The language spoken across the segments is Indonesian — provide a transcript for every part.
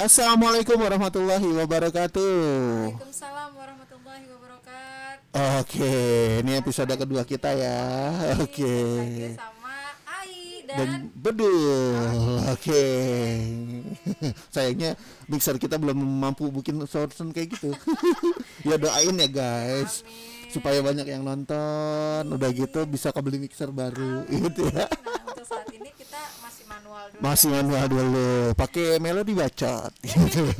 Assalamualaikum warahmatullahi wabarakatuh. Waalaikumsalam warahmatullahi wabarakatuh. Oke, ini episode kedua kita ya. Oke. Lagi sama Ai dan, Dan bedul. Oke. Sayangnya mixer kita belum mampu bikin sound kayak gitu. ya doain ya guys. Amin. Supaya banyak yang nonton. Udah gitu bisa kebeli mixer baru gitu ya. Nah, untuk saat ini dulu. Masih manual dulu, pakai melodi bacot. gitu.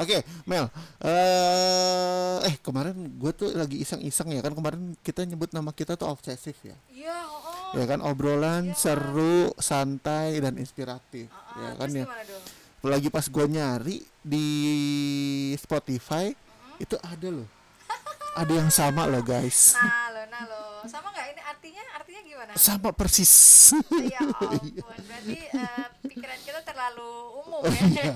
Oke, Mel. eh eh kemarin gue tuh lagi iseng-iseng ya kan kemarin kita nyebut nama kita tuh obsesif ya. Iya, oh. Ya kan obrolan seru, santai dan inspiratif. Oh, ya oh. kan ya. Lagi pas gue nyari di Spotify itu ada loh. Ada yang sama loh guys. Nah lo, nah lo. Sama nggak? Gimana? Sama persis. ya ampun, berarti eh, pikiran kita terlalu umum ya.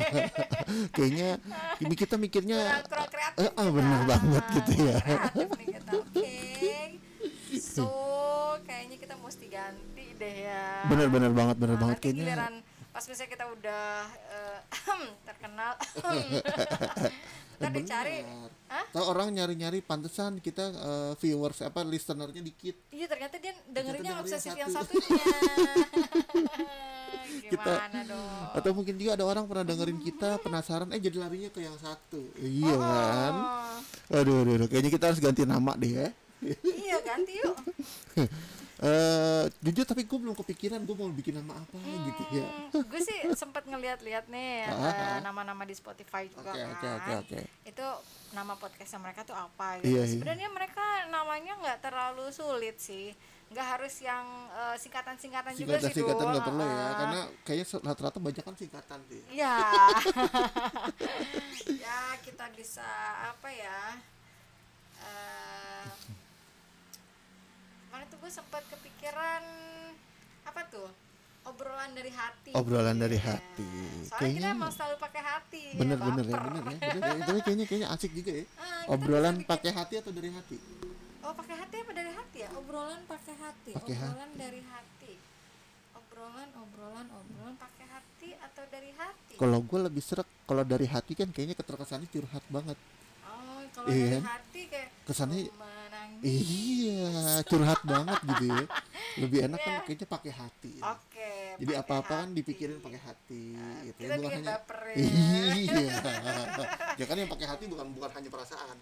Kayaknya ini kita mikirnya kurang, kreatif. Ah, kita. bener banget gitu ya. Kreatif nih kita. Oke. So, kayaknya kita mesti ganti deh ya. bener-bener banget bener Nah, banget kayaknya giliran pas misalnya kita udah eh, terkenal ntar dicari Bener. Hah? Tahu orang nyari-nyari pantesan kita eh, viewers apa listenernya dikit. iya ternyata dia dengerinnya dengerin obsesif yang yang satu. satunya Kita- gimana dong Atau mungkin juga ada orang pernah dengerin kita penasaran eh jadi larinya ke yang satu. Iya kan? Oh, Aduh, aduh, aduh, kayaknya kita harus ganti nama deh ya. iya ganti yuk Eh jujur tapi gue belum kepikiran gue mau bikin nama apa gitu ya. gue sih sempat ngeliat-liat nih Ah, eh, ah. nama-nama di Spotify juga Oke, oke, oke, kan oke. itu nama podcastnya mereka tuh apa gitu Iya, iya. sebenarnya mereka namanya nggak terlalu sulit sih nggak harus yang eh, singkatan-singkatan juga sih Singkatan-singkatan Dul. nggak perlu ya, Ah. karena kayaknya rata-rata banyak kan singkatan sih. ya ya kita bisa apa ya eh kemarin tuh gue sempat kepikiran apa tuh obrolan dari hati Obrolan dari Iya. hati. soalnya kita Kayaknya emang selalu pakai hati ya, baper. bener ya, bener ya. Tapi kayaknya kayaknya asik juga ya. Ah, kita Obrolan pakai hati atau dari hati? oh pakai hati apa dari hati ya obrolan pakai hati hati. obrolan dari hati obrolan obrolan obrolan pakai hati atau dari hati Kalau gue lebih serak kalau dari hati kan kayaknya keterkesannya curhat banget. oh kalau Iya dari kan? hati kayak Kesannya- "Ku menangis." Iya, curhat banget gitu ya. Lebih enak kan Iya. kayaknya pakai hati. Oke. Jadi pakai apa-apa kan dipikirin pakai hati gitu kita ya. Bukan hanya ya. Iya. ya kan yang pakai hati bukan bukan hanya perasaan.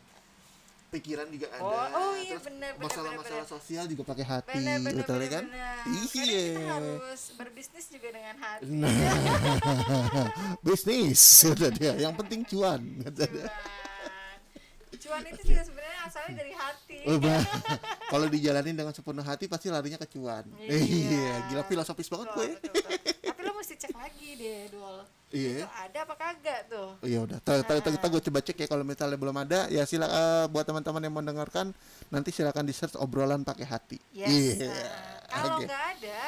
Pikiran juga ada. Oh, oh iya, Terus benar, Masalah-masalah sosial juga pakai hati, Benar, benar, betul ya kan? Iya. kita harus berbisnis juga dengan hati. Nah, bisnis kata dia. Yang penting cuan kata dia. Cuan. Cuan itu juga sebenarnya asalnya dari hati. Oh. Kalau dijalanin dengan sepenuh hati pasti larinya ke cuan. Iya. Iya, gila filosofis banget gue. Tapi lo mesti cek lagi deh, Dul. Iya. Itu ada apa kagak tuh? Oh, ya udah, kita kita gue coba cek ya kalau misalnya belum ada ya sila eh, buat teman-teman yang mau dengarkan nanti silakan di search obrolan pakai hati. Yes. Iya. Nah, kalau nggak ada,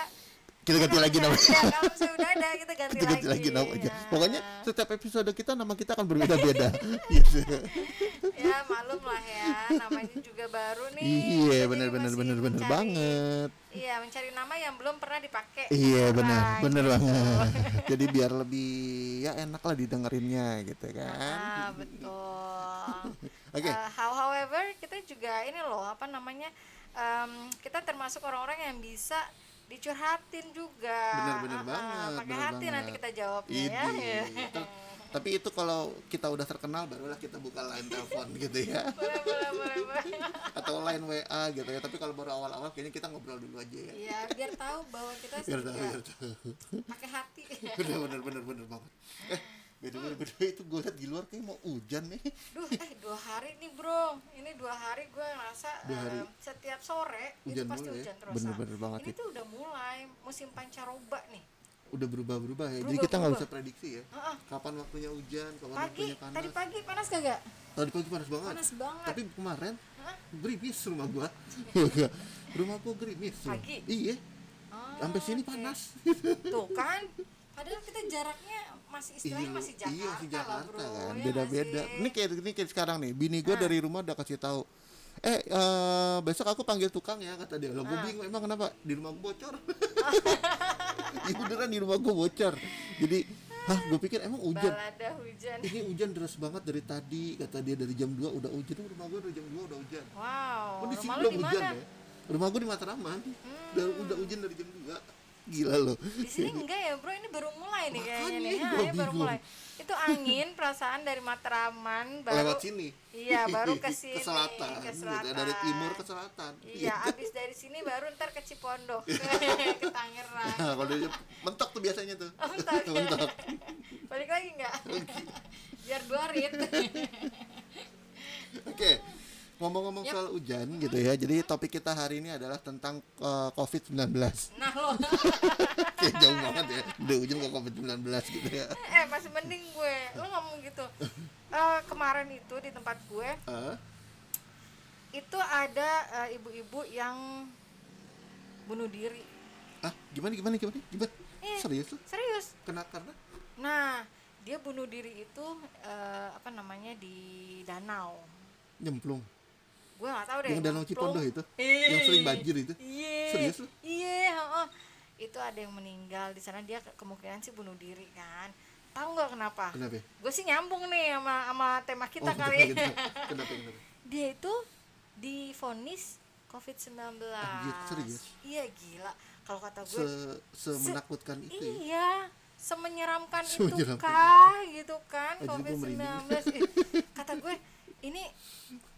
Kita ganti lagi namanya. ya kalau misalnya udah ada kita ganti, Kita ganti lagi namanya. Nah. Pokoknya setiap episode kita nama kita akan berbeda-beda. gitu. ya malum lah ya namanya juga baru nih Iya, benar-benar benar-benar banget. iya mencari nama yang belum pernah dipakai Iya benar, benar gitu. banget. Jadi biar lebih ya enak lah didengerinnya gitu kan. ah betul Oke. Eh, how- however kita juga ini loh apa namanya em, kita termasuk orang-orang yang bisa dicurhatin juga Benar-benar Ah, ah, banget, pakai hati nanti banget. kita jawabnya Idi. ya Tapi itu kalau kita udah terkenal barulah kita buka line telepon gitu ya. boleh boleh boleh boleh Atau line WA gitu ya. Tapi kalau baru awal-awal kayaknya kita ngobrol dulu aja ya. Iya, biar tahu bahwa kita Biar tahu, biar tahu. pakai hati. Bener bener bener bener banget. Eh, beda beda beda itu gue liat di luar kayak mau hujan nih. Duh, eh dua hari nih bro. Ini dua hari gue ngerasa Dua hari. em, setiap sore Hujan itu pasti mulu ya? hujan terus. Bener-bener banget Ini ya. tuh udah mulai musim pancaroba nih. Udah berubah-berubah ya. Jadi Berubah, kita nggak bisa prediksi ya. Heeh. Kapan waktunya hujan, kapan Pagi, waktunya panas. tadi pagi panas kagak? Tadi pagi panas banget. Panas banget. Tapi kemarin Hah? gerimis rumah gua. rumah gua gerimis. Pagi? Iya. Oh, Sampai sini oke. panas. Tuh kan. Padahal kita jaraknya masih istilahnya Iya, masih Jakarta, iya masih lah, Jakarta bro. kan Ya nggak beda-beda sih? ini kayak ini kayak sekarang nih bini gue Nah. dari rumah udah kasih tahu. Eh eh, besok aku panggil tukang ya kata dia. Lo gue Ah. bingung emang kenapa? Di rumah gue bocor. Iya beneran di rumah gue bocor. Jadi hah gue pikir emang hujan. Balada hujan. Ini hujan deras banget dari tadi kata dia dari jam 2 udah hujan. Rumah gue dari jam 2 udah hujan. Wow oh lu belum hujan mana? Hmm. ya. Rumah gue di Matraman. Udah, udah hujan dari jam 2 gila loh di sini enggak ya bro. Ini baru mulai nih kayaknya nih. Ya, ini baru mulai. Itu angin perasaan dari Matraman baru lewat sini. Iya baru ke sini ke selatan, ke gitu, selatan. dari timur ke selatan. Iya abis dari sini baru ntar ke Cipondo ke Tangerang. Nah, kalau dia mentok tuh biasanya tuh. Mentok. mentok. Balik lagi nggak? Biar dua rit oke ngomong-ngomong Yap. soal hujan gitu ya jadi topik kita hari ini adalah tentang eh, COVID-19 nah lo. Kayak jauh banget ya udah hujan ke COVID-19 gitu ya. Eh masih mending gue. Lo ngomong gitu. Eh, kemarin itu di tempat gue Ah, itu ada eh, ibu-ibu yang bunuh diri. Ah gimana gimana gimana? Gimana? Eh. serius lu? serius. Kena karena? Nah dia bunuh diri itu eh, apa namanya di danau. Nyemplung gue nggak tahu deh. Yang danau nyemplung. Cipondo itu? Ih. yang sering banjir itu? Iya. Serius lu? iya heeh. itu ada yang meninggal. Di sana dia ke- kemungkinan sih bunuh diri kan. Tahu nggak kenapa? Kenapa? Gue sih nyambung nih sama sama tema kita Oh, kali. kenapa, kenapa? Kenapa dia itu difonis COVID-19 Anjir, serius? iya gila. Kalau kata se gue semenakutkan itu ya? iya. Semenyeramkan itu Semenyeramkan. kah? Gitu kan jadi gua COVID-19 merinding. Ih, kata gue ini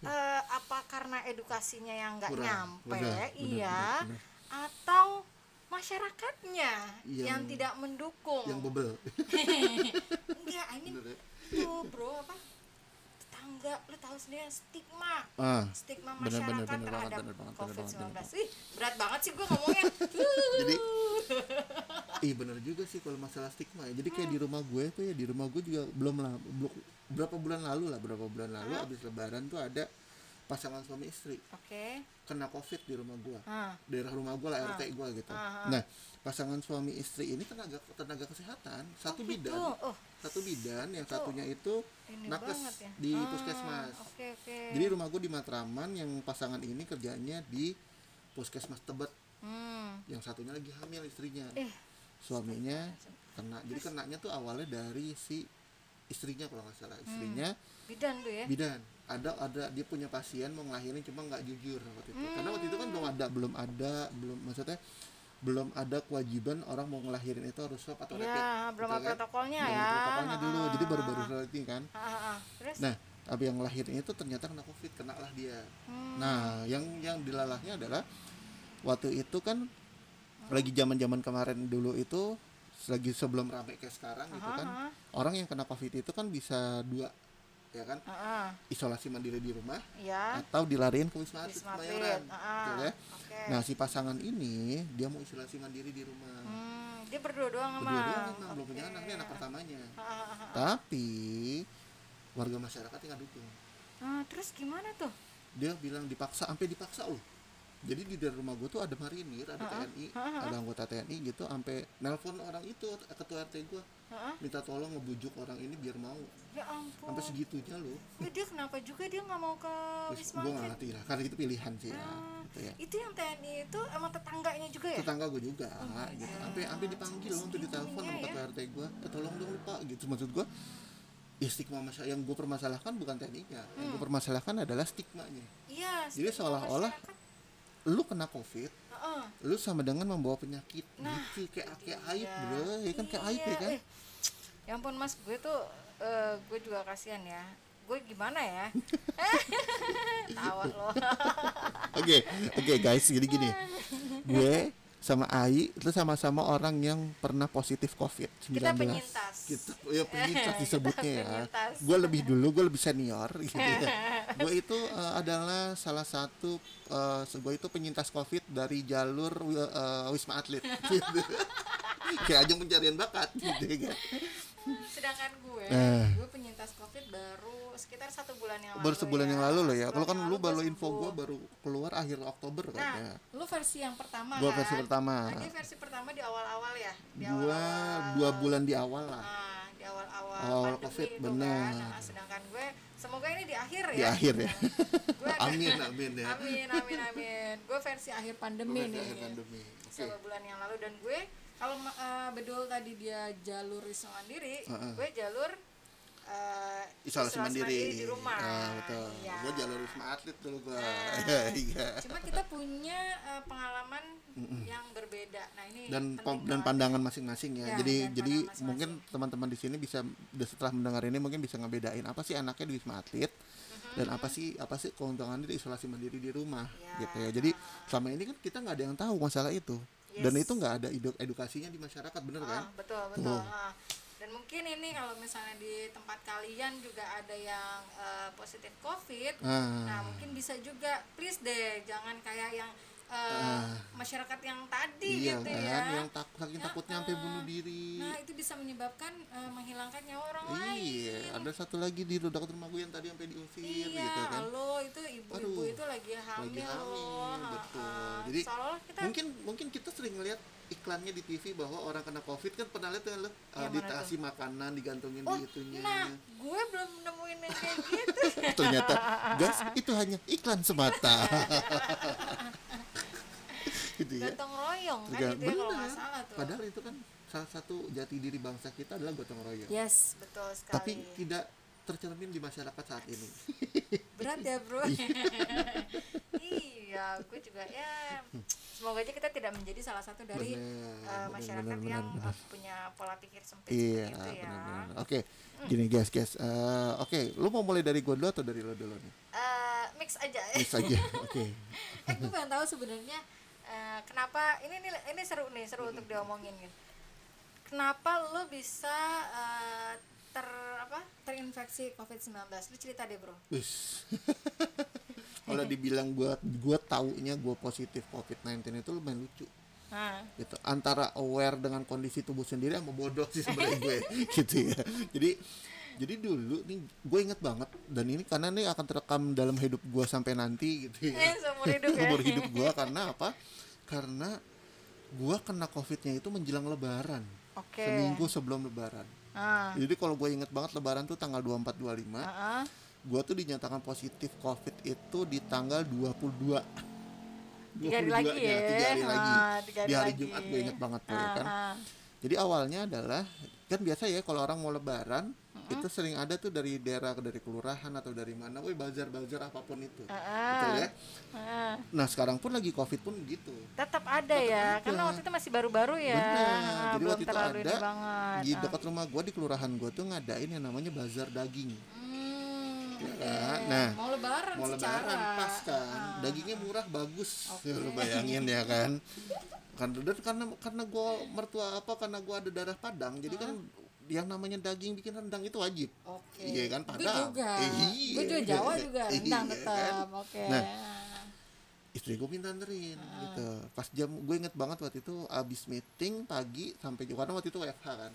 eh, apa karena edukasinya yang nggak nyampe? Benar, benar, iya. benar, benar. atau masyarakatnya yang, Yang- tidak mendukung? yang bebel. Enggak ini ya? tuh bro apa? Tetangga lu tahu sendiri stigma. Ah stigma Bener, bener, masyarakat bener terhadap bener bener COVID-19 banget, bener Ih, berat banget sih gue ngomongnya. Jadi ih bener juga sih kalau masalah stigma ya. Jadi kayak di rumah gue tuh ya di rumah gue juga belum lah belum berapa bulan lalu lah berapa bulan lalu habis lebaran tuh ada pasangan suami istri. Oke. Kena covid di rumah gue ah daerah rumah gue lah RT gue gitu. Ah. nah pasangan suami istri ini tenaga tenaga kesehatan. Satu bidan. Tuh oh. Satu bidan yang Itu satunya itu ini nakes ya. di Ah, puskesmas. oke oke. Jadi rumah gue di Matraman yang pasangan ini kerjanya di puskesmas Tebet. Hmm. Yang satunya lagi hamil istrinya. Eh. Suaminya kena. Jadi kenanya tuh awalnya dari si istrinya kalau nggak salah. Istrinya bidan tuh ya? Bidan. Ada ada dia punya pasien mau ngelahirin cuma nggak jujur waktu itu. Karena waktu itu kan belum ada belum ada belum maksudnya belum ada kewajiban orang mau ngelahirin itu harus swab atau rapid. ya belum ada kan. protokolnya Belum ya. ada protokolnya dulu. Jadi Ah, baru-baru ah, ini kan. Ah, ah, ah. terus? Nah tapi yang ngelahirin itu ternyata kena covid kena lah dia. Hmm. nah yang yang dilalahnya adalah waktu itu kan lagi zaman zaman kemarin dulu itu lagi sebelum rame kayak sekarang gitu kan. Orang yang kena covid itu kan bisa dua ya kan? Ah, ah. isolasi mandiri di rumah ya atau dilariin ke wisma atlet. Kemayoran gitu ya. oke. Nah si pasangan ini dia mau isolasi mandiri di rumah. Hmm, dia berdua doang sama berdua doang emang, belum punya anak ini anak pertamanya. Ah, ah, ah, ah. tapi warga masyarakat yang dukung. Nah, terus gimana tuh? Dia bilang dipaksa sampai dipaksa loh jadi di dalam rumah gue tuh ada marinir ada TNI ada anggota TNI gitu sampai nelpon orang itu ketua RT gue minta tolong ngebujuk orang ini biar mau. Ya ampun. Sampai segitunya loh. Ya, dia kenapa juga dia nggak mau ke wisma gue nggak ngerti lah karena itu pilihan sih ya Ah, gitu ya. itu yang TNI itu emang tetangganya juga ya? Tetangga gue juga gitu. Sampai sampai dipanggil loh untuk ditelepon sama Segitunya ketua RT gue eh, tolong dong lupa gitu. Maksud gue ya stigma masyarakat yang gue permasalahkan bukan TNI-nya yang gue permasalahkan adalah stigmanya. Iya Jadi seolah-olah. Lu kena covid Heeh. lu sama dengan membawa penyakit Nah, gitu kayak kayak Iya. aib bro ya kan kayak aib ya Iya, kan eh. ya ampun mas gue tuh eh, gue juga kasihan ya gue gimana ya tawa lo oke oke guys jadi gini gue sama Ai itu sama-sama orang yang pernah positif covid 19 Kita penyintas. kita ya penyintas disebutnya ya. Gue lebih dulu gue lebih senior gitu ya. Gue itu eh, adalah salah satu eh, gue itu penyintas covid dari jalur eh, wisma atlet. Gitu. kayak ajang pencarian bakat gitu ya kan sedangkan gue Eh. gue penyintas covid baru sekitar satu bulan yang lalu baru sebulan ya. yang lalu loh ya kalau kan lu baru gue info gue baru keluar akhir Oktober kan nah ya lu versi yang pertama Gua kan versi pertama. nah, dia versi pertama di awal-awal ya di dua awal-awal dua bulan di awal lah Nah, di awal-awal Awal COVID, itu benar. kan. Nah, sedangkan gue semoga ini di akhir ya. di akhir ya Gue amin amin ya amin amin amin. Gue versi akhir pandemi Versi nih. akhir pandemi Beberapa bulan yang lalu dan gue kalau eh, bedul tadi dia jalur isolasi mandiri Heeh. gue jalur eh, isolasi mandiri, di rumah Ah, betul Iya. gue jalur wisma atlet dulu gue Nah. iya cuma kita punya eh, pengalaman yang berbeda nah ini dan dan pandangan masing-masing ya. Ya, jadi jadi pandangan masing-masing. mungkin teman-teman di sini bisa setelah mendengar ini mungkin bisa ngebedain apa sih anaknya di wisma atlet dan apa sih apa sih keuntungan di isolasi mandiri di rumah Ya. gitu ya. Jadi selama ini kan kita nggak ada yang tahu masalah itu. Dan itu nggak ada edu- edukasinya di masyarakat bener kan? Ah, betul betul Tuh. Ah. dan mungkin ini kalau misalnya di tempat kalian juga ada yang eh, positif covid Ah. nah mungkin bisa juga please deh jangan kayak yang eh, Ah. masyarakat yang tadi iya gitu kan, ya yang tak saking takutnya sampai bunuh diri. nah itu bisa menyebabkan eh, menghilangkan nyawa orang lain Iya, ada satu lagi di dekat rumah gue yang tadi sampai diusir iya gitu kan. lo itu ibu-ibu itu lagi hamil, lagi hamil, loh. betul. Ah, Jadi, kita mungkin mungkin kita sering ngeliat iklannya di TV bahwa orang kena covid kan pernah lihat kan lo uh, mana dikasih makanan digantungin oh di itunya nah gue belum nemuin yang kayak gitu ternyata guys itu hanya iklan semata gitu ya. Gotong royong kan Juga- gitu ya kalau nggak salah tuh. Padahal itu kan salah satu jati diri bangsa kita adalah gotong royong. Yes betul sekali. Tapi tidak tercermin di masyarakat saat ini. Berat ya bro. Iya. Gue juga ya semoga aja kita tidak menjadi salah satu dari eh, benar, masyarakat benar, yang benar, eh, punya pola pikir sempit iya seperti itu ya. oke gini guys guys Eh, oke lu mau mulai dari gue dulu atau dari lo dulu nih? Eh, mix aja. Ya mix aja oke. Eh gue pengen tahu sebenarnya eh, kenapa ini ini ini seru nih seru untuk diomongin gitu kenapa lo bisa eh, ter apa terinfeksi covid 19 lu cerita deh bro. Kalau dibilang gua gua taunya gua positif COVID-19 itu lumayan lucu nah gitu. Antara aware dengan kondisi tubuh sendiri sama bodoh sih sebenarnya gue gitu ya. Jadi jadi dulu nih gue inget banget dan ini karena ini akan terekam dalam hidup gua sampai nanti gitu eh ya. seumur hidup ya hidup gua karena apa? Karena gua kena covidnya itu menjelang lebaran. oke Seminggu sebelum lebaran. ah Jadi kalau gue inget banget lebaran tuh tanggal 24 25 ah, ah. gua tuh dinyatakan positif covid itu di tanggal 22 Tiga hari 22 lagi -nya, ya. tiga hari lagi Ah, tiga hari di hari lagi. Jumat gue inget banget tuh ya Ah, kan ah. jadi awalnya adalah kan biasa ya kalau orang mau lebaran itu sering ada tuh dari daerah dari kelurahan atau dari mana, woi bazar bazar apa pun itu, Ah, betul ya. ah. Nah sekarang pun lagi covid pun gitu. tetap ada ya karena waktu itu masih baru-baru ya Benar. Ah, Jadi belum waktu itu ada di Ah. dekat rumah gua di kelurahan gua tuh ngadain yang namanya bazar daging. Hmm, Ya kan? Nah, mau lebaran mau secara lebaran pas kan dagingnya murah bagus lu bayangin ya kan kan karena karena gua mertua apa karena gua ada darah padang jadi kan yang namanya daging bikin rendang itu wajib Oke. Iya kan, Gue Padang. juga. Eh, iya. Gue juga Jawa juga rendang Iya tetap. kan? Oke. Nah, istri gue minta anterin gitu pas jam gue inget banget waktu itu abis meeting pagi sampai karena waktu itu WFH kan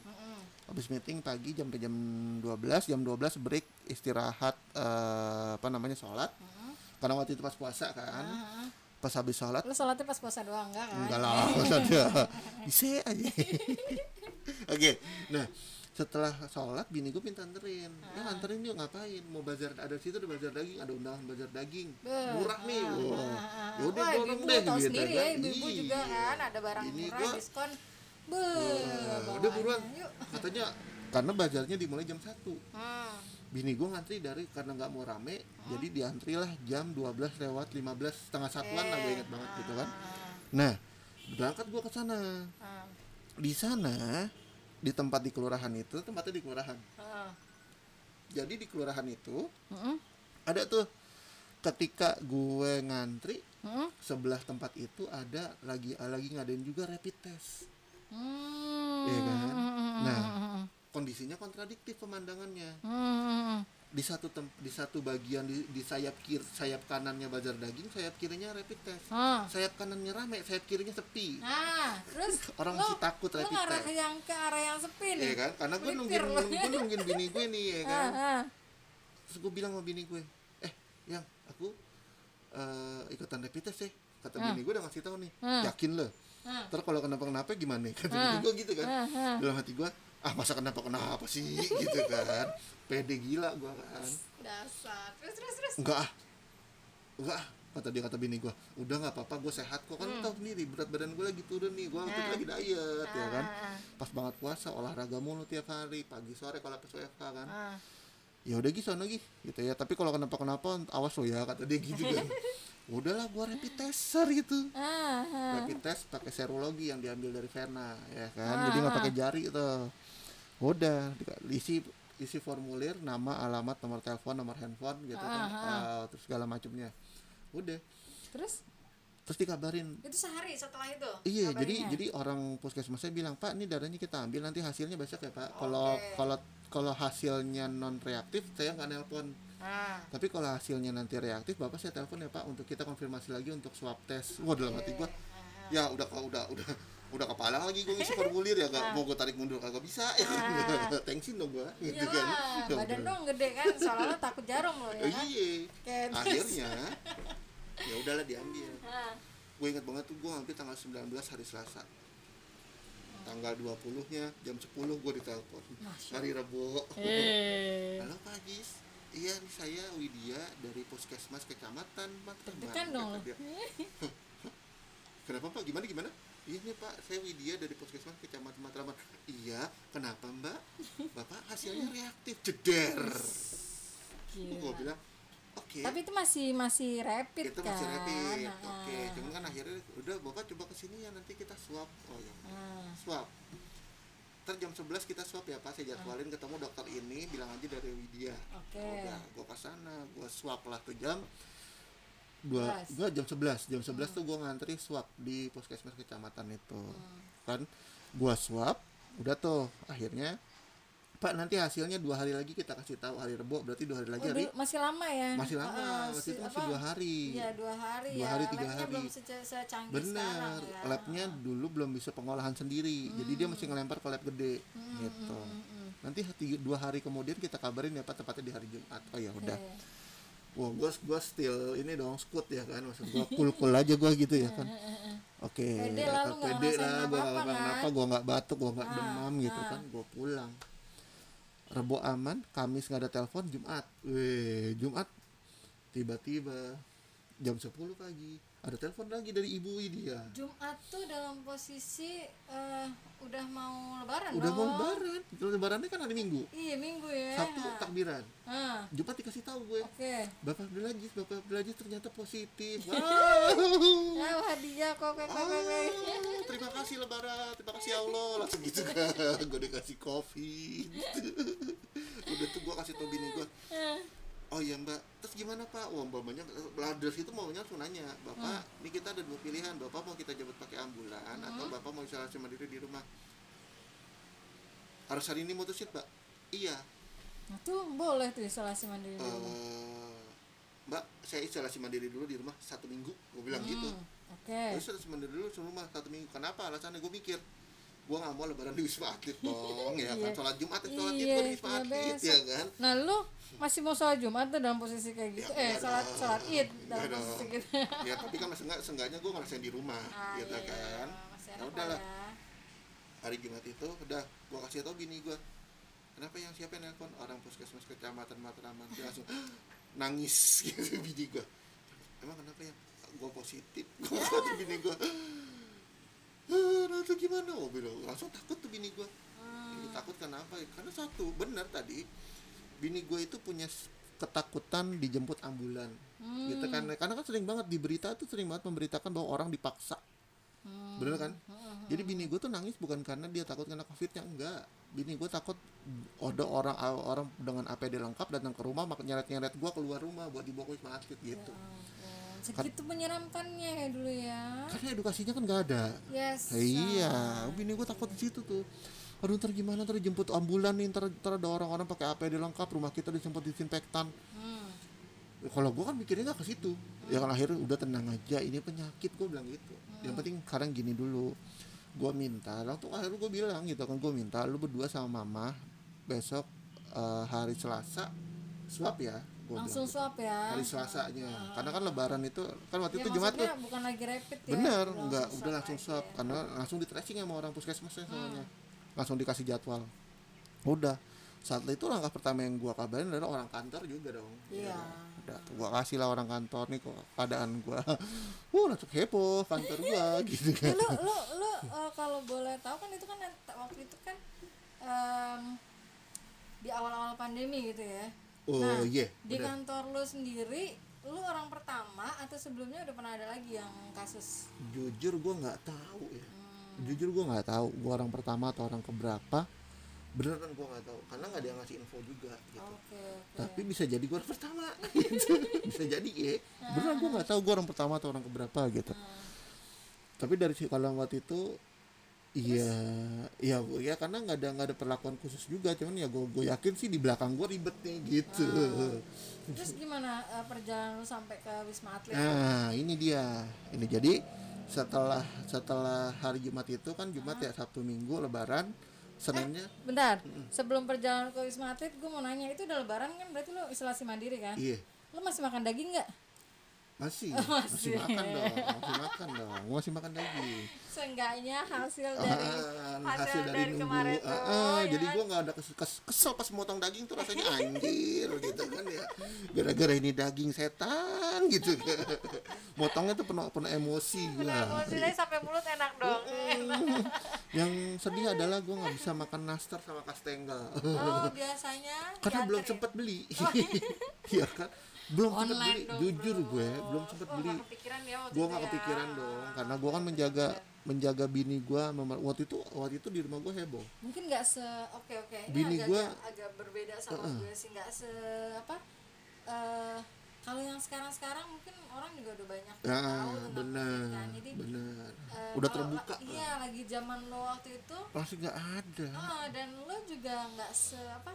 habis meeting pagi sampai jam 12 jam 12 break istirahat eh, apa namanya sholat karena waktu itu pas puasa kan pas habis sholat Lu sholatnya pas puasa doang enggak kan? enggak lah bisa aja oke nah setelah sholat bini gue minta anterin. Ya anterin yuk ngapain? Mau bazar ada situ ada bazar daging ada undangan bazar daging. Beh, murah nih. Wah yaudah Wah, dorong ibu deh tahu gitu sendiri kan ya, ibu-ibu juga Iya. kan ada barang Ini murah, gua- diskon. Be, bawaannya. udah buruan. Yuk. katanya karena bazarnya dimulai jam 1 Hmm. bini gue ngantri dari karena nggak mau rame jadi diantri lah jam 12 lewat 15 setengah satuan lah gue inget banget gitu kan. Nah berangkat gue ke sana. Ah, di sana di tempat di kelurahan itu tempatnya di kelurahan ah. jadi di kelurahan itu Mm-mm. ada tuh ketika gue ngantri Mm-mm. sebelah tempat itu ada lagi lagi ngadain juga rapid test. Iya kan? Nah, kondisinya kontradiktif pemandangannya. Di satu tem di satu bagian di, di sayap kiri sayap kanannya bazar daging sayap kirinya rapid test Ah. sayap kanannya rame sayap kirinya sepi Nah, terus Orang masih takut rapid test. yang ke arah yang sepi nih. ya kan karena gue nungguin gue nungguin bini gue nih ya kan Ah, terus gue bilang sama bini gue eh yang aku eh, ikutan rapid test ya kata bini gue udah ngasih tahu nih Hmm. yakin lo Hmm. terus kalau kenapa kenapa gimana kata Hmm. bini gue gitu kan Hmm, hmm. dalam hati gue ah masa kenapa kenapa sih? Gitu kan. Pede gila gue kan. Dasar. Terus terus terus. enggak ah. Enggak ah kata dia kata bini gue udah nggak apa-apa gue sehat kok. Kan lu tahu sendiri berat badan gue lagi turun nih. Gue waktu itu Hmm. lagi diet ya kan. Ah, pas banget puasa olahraga mulu tiap hari. Pagi sore kalau pas WFH kan. Ah. ya udah gitu sono gitu gitu ya. Tapi kalau kenapa kenapa awas lo ya kata dia gitu kan. Udahlah gua rapid tester gitu. Ah, ah. rapid test pakai serologi yang diambil dari Verna ya kan. Jadi nggak pakai jari tuh udah isi isi formulir nama alamat nomor telepon nomor handphone gitu kan. Uh, terus segala macamnya udah. Terus? Terus dikabarin. Itu sehari setelah itu? Iya, jadi kabarnya? jadi orang puskesmasnya bilang, "Pak, ini darahnya kita ambil nanti hasilnya besok ya, Pak." Kalau kalau kalau hasilnya non reaktif, saya nggak nelpon. ah. Tapi kalau hasilnya nanti reaktif, Bapak saya telepon ya, Pak, untuk kita konfirmasi lagi untuk swab test. Wah, dalam hati gua, ya udah udah udah udah kepalang lagi gue ngisi formulir ya gak mau gue tarik mundur kagak bisa. Ya kan thanksin dong gue gitu kan. badan dong gede kan soalnya takut jarum loh ya. Kan iya akhirnya ya udahlah diambil. Ah, gue ingat banget tuh gue hampir tanggal 19 hari Selasa. Tanggal 20 nya jam 10 gue ditelepon. Hari Rebo. Eh. Halo Pak Ajis iya saya Widya dari puskesmas kecamatan Matraman Deg-degan dong. kenapa Pak? Gimana gimana iya nih Pak saya Widya dari puskesmas kecamatan Matraman. Iya kenapa Mbak? Bapak hasilnya reaktif jeder. Gue Gila. bilang oke. Tapi itu masih masih rapid itu kan? masih rapid. Ah, oke cuman kan akhirnya udah bapak coba ke sini ya nanti kita swab. Oh ya ah. swab. Ntar jam 11 kita swab ya pak. Saya jadwalin ketemu dokter ini bilang aja dari Widya. Oke. udah gua ke sana gua swab lah tuh jam dua 11. gua jam 11 jam 11 tuh gua ngantri swab di puskesmas kecamatan itu kan gua swab udah tuh akhirnya pak nanti hasilnya dua hari lagi kita kasih tahu hari rebo berarti dua hari lagi Oh, hari masih lama ya masih lama Ah, waktu itu masih apa? dua hari Iya dua hari Dua ya. hari, tiga Labnya hari. belum sekarang ya. labnya dulu belum bisa pengolahan sendiri, jadi dia mesti ngelempar ke lab gede, gitu. Nanti tiga, dua hari kemudian kita kabarin ya pak, tepatnya di hari Jumat. Oh ya udah, wah gua gua still ini dong skut ya kan, maksud gua cool cool aja gua gitu ya kan. Oke, Pede lah, lu nggak pede lah, apa-apa nggak kan? kenapa, gua nggak batuk, gua nggak Ah, demam gitu kan, gua pulang. Rebo aman, Kamis nggak ada telepon, Jumat, weh Jumat tiba-tiba jam 10 pagi ada telepon lagi dari ibu Widya Jumat tuh dalam posisi eh, udah mau lebaran udah mau dong. lebaran. Kalau lebarannya kan hari minggu. Iya minggu ya. sabtu takbiran. Ah, jumat dikasih tahu gue. Oke. bapak Abdulajis bapak Abdulajis ternyata positif. Wow Ah, hadiah kok kok kok kok. Ah, terima kasih lebaran. Terima kasih Allah. Langsung gitu kan. Gue dikasih kopi udah tuh gue kasih tau bini gue oh iya mbak. Terus gimana pak? Wah mbak banyak. Laders itu maunya langsung nanya bapak ini kita ada dua pilihan. Bapak mau kita jemput pakai ambulan atau bapak mau isolasi mandiri di rumah? Harus hari ini mutusin pak? Iya. Nah, tuh boleh tuh isolasi mandiri di rumah. Eh, mbak saya isolasi mandiri dulu di rumah satu minggu. Gue bilang gitu. Hmm, Oke. terus isolasi mandiri dulu di rumah satu minggu. Kenapa? Alasannya gue mikir gue nggak mau lebaran di wisma atlet dong ya kan Iya. sholat jumat ya sholat id Iya, gue di wisma atlet ya kan Nah, lu masih mau sholat Jumat tuh dalam posisi kayak gitu. Ya, eh, sholat dong. sholat Id dalam Enggak posisi dong. gitu. ya tapi kan masih enggak seenggaknya gue ngerasain di rumah Ah, gitu iya, kan ya enak udahlah lah ya. hari jumat itu udah gue kasih tau bini gue kenapa yang siapa yang nelpon orang puskesmas kecamatan Matraman dia langsung nangis gitu bini gue emang kenapa ya gue positif gue kata bini gue "Eh, nah itu gimana? Oh bilang langsung takut tuh bini gue Hmm. takut kenapa ya karena satu benar tadi bini gue itu punya ketakutan dijemput ambulan. Hmm. gitu kan. Karena kan sering banget di berita tuh sering banget memberitakan bahwa orang dipaksa. Hmm. bener kan? Jadi bini gue tuh nangis bukan karena dia takut kena covidnya enggak. Bini gue takut ada orang orang dengan APD lengkap datang ke rumah mak nyeret nyeret gue keluar rumah buat dibawa ke wisma atlet gitu. Ampun. Segitu menyeramkannya ya dulu ya. karena edukasinya kan nggak ada. Yes. iya. bini gue takut di situ tuh. Aduh ntar gimana? Ntar jemput ambulan nih ntar, ntar ada orang-orang pakai APD lengkap rumah kita disemprot disinfektan. Hmm. kalau gue kan mikirnya nggak ke situ. Ya kan akhirnya udah tenang aja ini penyakit gue bilang gitu. Yang penting sekarang gini dulu. Gue minta waktu akhirnya gue bilang gitu kan gue minta lu berdua sama mama besok eh, hari Selasa swab ya gue Langsung bilang swab ya. hari Selasanya. Karena kan Lebaran itu kan waktu Ya, itu Jumat tuh bukan lagi rapid ya. bener udah nggak udah langsung aja. swab karena langsung di tracing sama orang puskesmasnya soalnya. Langsung dikasih jadwal. Udah. Saat itu langkah pertama yang gua kabarin adalah orang kantor juga dong. Iya. udah tuh gua kasih lah orang kantor nih kok keadaan gua. Uh langsung heboh kantor gua gitu kan. lu lu lu eh, kalau boleh tahu kan itu kan waktu itu kan em, di awal-awal pandemi gitu ya oh Nah, iya di bener. kantor lu sendiri lu orang pertama atau sebelumnya udah pernah ada lagi yang kasus? Jujur gua nggak tahu ya. Hmm. jujur gua nggak tahu gua orang pertama atau orang keberapa. Beneran gua nggak tahu karena nggak ada yang ngasih info juga gitu. Oke oke. Tapi bisa jadi gua orang pertama gitu. bisa jadi ya. Beneran gua nggak tahu gua orang pertama atau orang keberapa gitu. Tapi dari si kalau waktu itu iya iya Bu, ya karena nggak ada nggak ada perlakuan khusus juga cuman ya gue gue yakin sih di belakang gue ribet nih gitu. Terus gimana eh, perjalanan lu sampai ke wisma atlet? Nah ini dia ini jadi setelah setelah hari Jumat itu kan Jumat ya Sabtu Minggu Lebaran Seninnya. Bentar sebelum perjalanan ke wisma atlet gue mau nanya itu udah lebaran kan? Berarti lu isolasi mandiri kan? Iya. Lu masih makan daging nggak masih masih. makan dong masih makan dong. Masih makan daging seenggaknya hasil dari Ah, hasil, dari, nunggu. kemarin Ah, tuh ah, ya jadi kan? gua nggak ada kes, kes- kesel pas motong daging tuh rasanya anjir gitu kan ya. Gara-gara ini daging setan gitu motongnya tuh penuh penuh emosi Benar, gua. maksudnya sampai mulut enak dong. Yang sedih adalah gua nggak bisa makan nastar sama kastengel. Oh biasanya karena belum sempet beli. Iya kan belum sempet Online beli dong, jujur bro. gue belum sempet Gua beli. nggak kepikiran ya ya. kepikiran dong karena gua kan menjaga menjaga bini sama- waktu itu waktu itu di rumah gua heboh. Mungkin nggak se oke oke ini Bini agak, gua- agak, agak berbeda sama gue sih nggak se apa eh kalau yang sekarang sekarang mungkin orang juga udah banyak ya tahu tentang benar COVID kan. Jadi benar eh, udah terbuka la- iya lagi zaman lo waktu itu pasti nggak ada. ah dan lo juga nggak se apa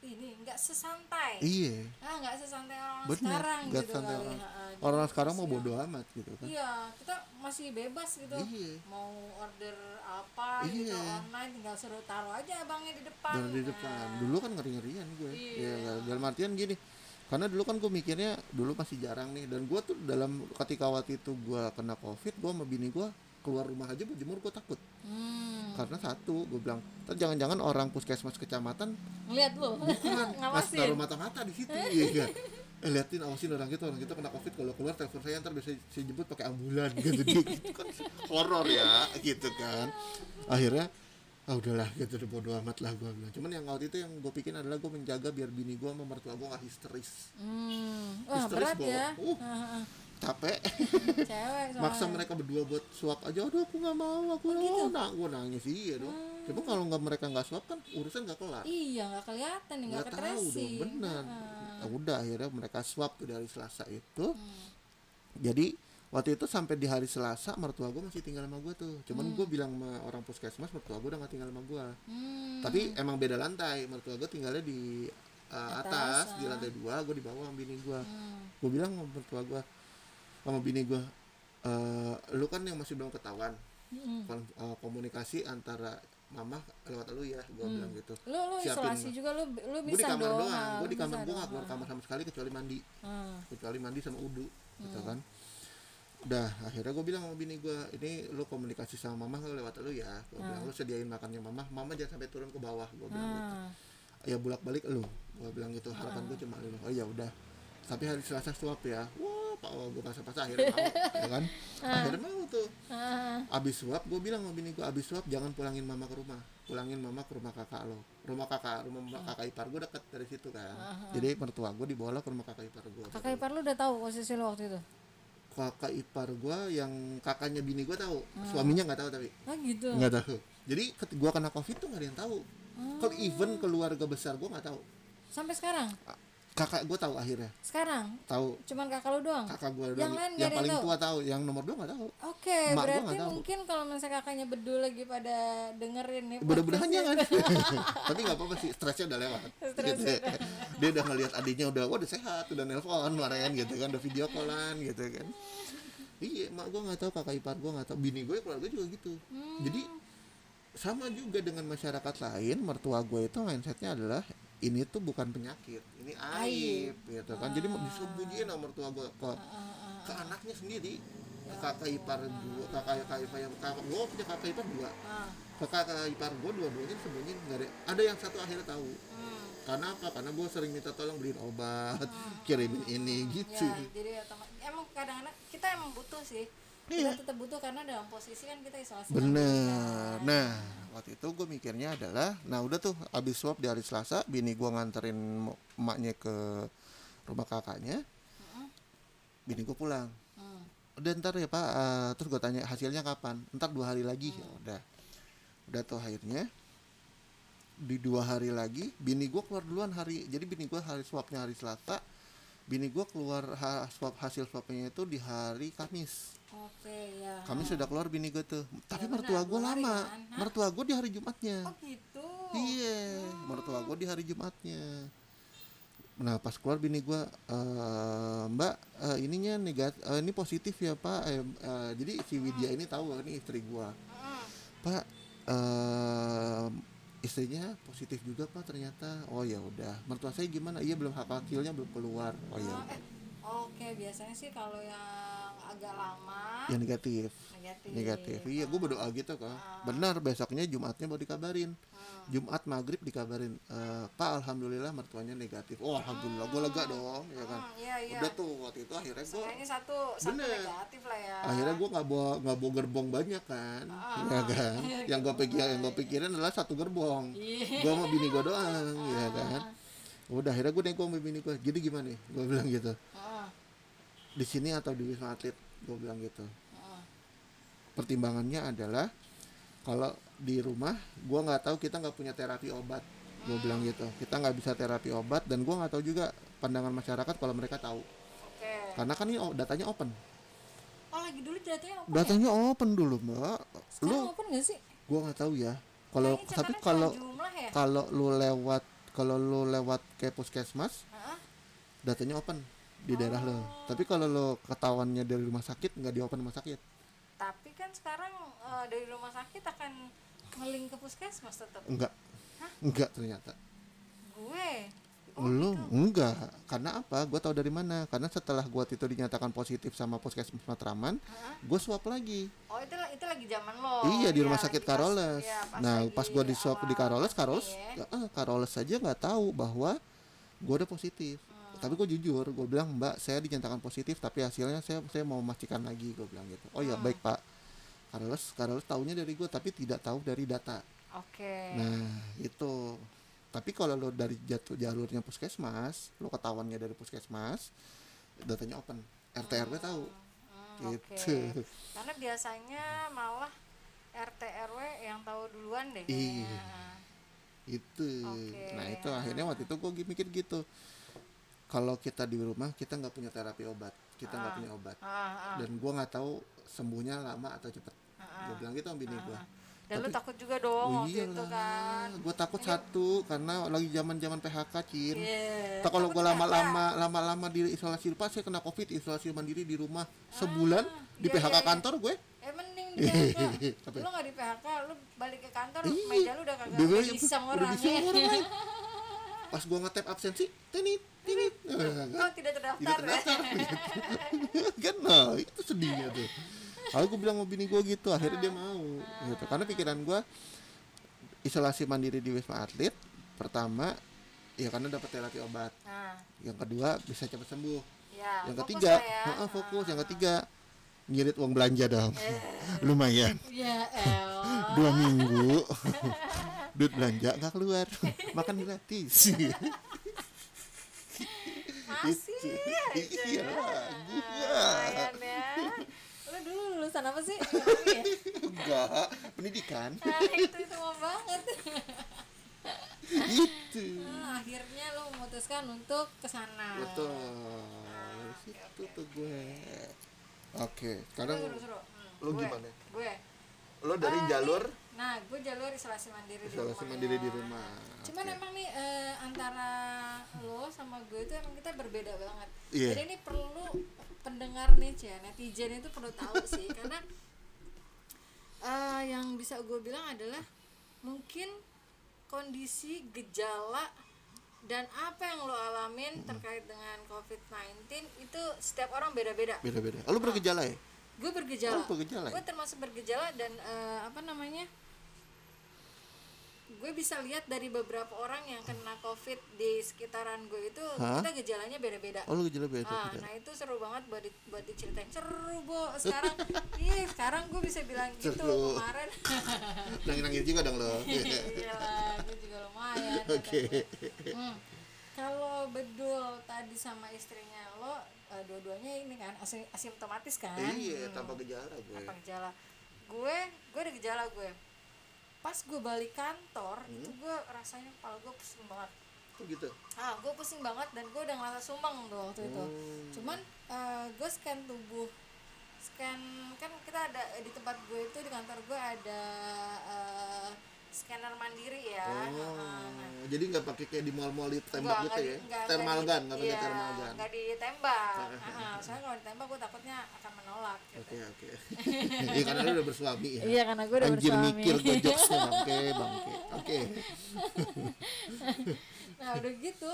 ini nggak sesantai. Iya. Ah nggak sesantai orang benar sekarang nggak gitu santai kali. orang. Ha, ha. Jadi orang sekarang mau bodo yang- amat gitu kan. Iya kita masih bebas gitu. Iya. mau order apa gitu Iya. online tinggal suruh taruh aja abangnya di depan. Dan di Nah, depan dulu kan ngeri ngerian gue Iya. ya dalam artian gini karena dulu kan gue mikirnya dulu masih jarang nih dan gue tuh dalam ketika waktu itu gue kena covid gue sama bini gue keluar rumah aja berjemur gue takut. Hmm. karena satu gue bilang "Ntar jangan-jangan orang puskesmas kecamatan ngeliat lo bukan ngasih ngawasin. taruh mata-mata di situ. Iya kan eh, liatin awasin orang kita orang kita kena covid kalau keluar telepon saya ntar bisa saya jemput pakai ambulan gitu. Gitu kan. Horor ya gitu kan. Akhirnya ah udahlah gitu. Udah bodo amat lah gue bilang. Cuman yang waktu itu yang gue pikirin adalah gue menjaga biar bini gue sama mertua gue gak histeris. Hmm. wah Histeris berat bawa. ya. Uh. Capek. Cewek soalnya. Maksa mereka berdua buat suap aja aduh aku nggak mau aku oh, nah, gue nangis iya dong. Coba kalau nggak mereka nggak suap kan urusan nggak kelar. Iya nggak kelihatan nggak nggak tahu dong benar. Ha. Ya udah akhirnya mereka swab tuh dari Selasa itu. Hmm. jadi waktu itu sampai di hari Selasa mertua gue masih tinggal sama gue tuh. Cuman gue bilang sama orang puskesmas mertua gue udah gak tinggal sama gue hmm. tapi emang beda lantai mertua gue tinggalnya di uh, Atas, atas, di ah. lantai dua gue di bawah sama bini gue Hmm. gue bilang sama mertua gue sama bini gue "Eh, lu kan yang masih belum ketahuan. Hmm. kon- uh, komunikasi antara mama lewat lu ya gue bilang gitu. Lu lu Siapin. isolasi juga lu lu gue di bisa kamar doang. ha, gue di kamar bisa gue gak keluar kamar sama sekali kecuali mandi. Ah. kecuali mandi sama udu gitu Hmm. kan. Udah akhirnya gue bilang sama bini gue ini lu komunikasi sama mama lewat lu ya? Gue bilang lu sediain makannya mama mama jangan sampai turun ke bawah gue bilang gitu. Ah. ya bolak balik lu gue bilang gitu. Harapan gue cuma lu. Oh ya udah. Tapi hari selasa swab ya. Wah pak oh, pasang pasang akhirnya mau ya kan. Akhirnya mau tuh. Ah. abis swab gue bilang sama bini gue abis swab jangan pulangin mama ke rumah. Pulangin mama ke rumah kakak lo. Rumah kakak rumah Hmm. kakak ipar gue deket dari situ kan. Jadi mertua gue dibawa ke rumah kakak ipar gue kakak ipar lu udah tahu posisi lu waktu itu? Kakak ipar gue yang kakaknya bini gue tahu. Suaminya nggak tahu tapi. Ah gitu. Nggak tahu. Jadi gue kena covid tuh nggak ada yang tahu. Kalau even keluarga besar gue nggak tahu. Sampai sekarang kakak gue tahu akhirnya. Sekarang? Tahu. Cuman kakak lu doang? Kakak gue Yang lain yang paling tahu? tua tahu? yang nomor dua nggak tahu. Oke, Mak gua berarti tahu. mungkin kalau misalnya kakaknya bedul lagi pada dengerin nih mudah-mudahan podcast jangan tapi nggak apa-apa sih stresnya udah lewat. Stres gitu. dia udah ngelihat adiknya udah wah udah sehat udah nelpon kemarin gitu kan udah video callan gitu kan. Iya mak gue nggak tahu kakak ipar gue nggak tahu bini gue keluarga juga gitu. Hmm. jadi sama juga dengan masyarakat lain mertua gue itu mindsetnya adalah ini tuh bukan penyakit ini aib gitu kan. Jadi disembunyiin sama mertua gue ke ke anaknya sendiri. Kakak ipar dua kakak kakak ipar yang kakak gue punya kakak ipar dua. Ah, kakak kakak ipar gue dua-duanya sembunyiin nggak ada ada yang satu akhirnya tahu. Hmm. karena apa? Karena gue sering minta tolong beliin obat kirimin ini gitu. ya jadi emang kadang-kadang kita emang butuh sih Iya. kita tetap butuh karena dalam posisi kan kita isolasi bener. nah waktu itu gue mikirnya adalah nah udah tuh abis swab di hari Selasa bini gue nganterin emaknya ke rumah kakaknya. Bini gue pulang. Hmm. udah ntar ya pak eh, terus gue tanya hasilnya kapan? Ntar dua hari lagi ya udah. Udah tuh akhirnya di dua hari lagi bini gue keluar duluan hari jadi bini gue hari swabnya hari Selasa bini gue keluar ha- swab hasil swabnya itu di hari Kamis oke ya. Kamis sudah keluar bini gue tuh. Tapi Ya mertua gue lama. kan? Mertua gue di hari Jumatnya. Oh gitu? Iya mertua gue di hari Jumatnya. Nah pas keluar bini gue "Eh, mbak eh, ininya negatif ini positif ya pak. Eh, eh, jadi si Widya ini tahu ini istri gue Hmm. pak eh, istrinya positif juga pak ternyata. Oh ya udah. Mertua saya gimana? Iya belum hak hasilnya belum keluar. Oh ya Oh, eh, oke. Biasanya sih kalau yang agak lama. Yang negatif. Negatif. Negatif. Iya gue berdoa gitu kok. Benar besoknya Jumatnya baru dikabarin. Jumat maghrib dikabarin. "Eh, Pak alhamdulillah mertuanya negatif. Oh alhamdulillah gue lega dong ya kan? Hmm, iya iya. Udah tuh waktu itu akhirnya gue satu satu Bener. negatif lah ya. Akhirnya gue nggak bawa nggak bawa gerbong banyak kan ya kan? Yang gue pikir yang gue pikirin adalah satu gerbong. Iya. gue sama bini gue doang ya kan? Udah akhirnya gue nego sama bini gue jadi gimana nih? Gue bilang gitu di sini atau di wisma atlet gue bilang gitu. Heeh. pertimbangannya adalah kalau di rumah gue nggak tahu kita nggak punya terapi obat gue bilang gitu. Kita nggak bisa terapi obat dan gue nggak tahu juga pandangan masyarakat kalau mereka tahu. Oke. Karena kan ini datanya open. Oh lagi dulu datanya open ya? datanya open dulu mbak. Sekarang lu open nggak sih? Gue nggak tahu ya. Kalau Kayaknya tapi kalau ya? kalau lu lewat kalau lu lewat ke puskesmas datanya open di daerah lo. Tapi kalau lo ketahuannya dari rumah sakit nggak di open rumah sakit. Tapi kan sekarang eh, dari rumah sakit akan ngeling ke puskesmas tetap enggak enggak ternyata. Gue? Lu enggak karena apa? Gue tahu dari mana. Karena setelah gua itu dinyatakan positif sama puskesmas Matraman gue swab lagi. Oh itu itu lagi zaman lo. Iya di Iya, rumah sakit pas- Karoles. iya, nah lagi pas gua di swab di Karoles Karoles ya. eh, Karoles saja nggak tahu bahwa gua udah positif. Tapi gue jujur gue bilang mbak saya dinyatakan positif tapi hasilnya saya saya mau memastikan lagi gue bilang gitu oh ya Hmm. baik pak Karoles Karoles tahunya dari gue tapi tidak tahu dari data oke Nah, itu. Tapi kalau lo dari jatuh jalurnya puskesmas, lo ketahuannya dari puskesmas, datanya open. RT RW tahu. Hmm, Gitu. oke. karena biasanya malah RT RW yang tahu duluan deh Iya. kayaknya. Itu. Oke. Nah, itu akhirnya waktu itu gue mikir gitu. Kalau kita di rumah, kita nggak punya terapi obat. Kita nggak Ah. punya obat. Ah, ah, Dan gue nggak tahu sembuhnya lama atau cepet. ah, Gue bilang gitu sama bini gue. ah. dan lu takut juga dong Oh waktu itu kan Gue takut satu karena lagi zaman zaman PHK, Cin. Iya. Atau kalau gue lama-lama lama-lama di isolasi rumah saya kena covid isolasi mandiri di rumah sebulan di iya, PHK iya, iya. kantor gue eh mending di PHK Apa? lu nggak di PHK lu balik ke kantor Iya. meja lu udah kagak "Udah orang ya orang, lain." Pas gue ngetep absensi tinit tinit oh tidak terdaftar tidak terdaftar kan nah itu sedihnya tuh. Kalau gue bilang sama bini gue gitu akhirnya dia mau gitu. Karena pikiran gue isolasi mandiri di wisma atlet pertama ya karena dapat terapi obat. Nah. Yang kedua bisa cepat sembuh. Ya yang fokus ketiga lah ya. heeh, fokus. Yang ketiga ngirit uang belanja dong. Lumayan. Ya dua minggu duit belanja nggak keluar? Makan gratis. Masih aja. Iya ya. gua ya. Lu dulu lulusan apa sih? Enggak pendidikan. Nah itu itu mau banget. Itu. Nah, akhirnya lu memutuskan untuk ke sana betul. Ah, situ tuh gue. oke. Sekarang seru Hmm, lu gue, gimana? gue. Lo dari Ah, jalur nih. Nah gue jalur isolasi mandiri di isolasi rumah. mandiri di rumah cuman Oke. emang nih eh, antara lo sama gue itu emang kita berbeda banget Iya. jadi ini perlu pendengar nih cia netizen itu perlu tahu sih karena eh, yang bisa gue bilang adalah mungkin kondisi gejala dan apa yang lo alamin terkait dengan COVID-19 itu setiap orang beda-beda. beda-beda lu bergejala ya Gue bergejala. Oh, bergejala ya? Gue termasuk bergejala dan eh, apa namanya? Gue bisa lihat dari beberapa orang yang kena covid di sekitaran gue itu Hah? kita gejalanya beda-beda. Oh lu gejala beda Ah, beda. nah itu seru banget buat di, buat diceritain. Seru bo. Sekarang iya sekarang gue bisa bilang gitu Seru. kemarin. Nangis nangis juga dong lo iya lah gue juga lumayan oke. gue. Hmm, kalau bedul tadi sama istrinya lo eh, dua-duanya ini kan asi- asimptomatis kan? Iya Hmm, tanpa gejala gue. Tanpa gejala. Gue gue ada gejala gue pas gue balik kantor Hmm. itu gue rasanya kepala gue pusing banget oh gitu ah gue pusing banget dan gue udah ngerasa sumbang tuh waktu itu Hmm. cuman eh, gue scan tubuh scan kan kita ada di tempat gue itu di kantor gue ada eh, scanner mandiri ya. Oh Ah, nah, jadi nggak pakai kayak di mall-mall itu tembak Nggak, gitu ya? thermal gun nggak pakai iya, thermal gun. nggak ditembak. Ah, soalnya kalau ditembak gue takutnya akan menolak gitu. oke oke. Iya karena lu udah bersuami ya. Iya, karena gue udah Anjir bersuami. mikir gue jokesnya bangke bangke. Oke. Nah udah gitu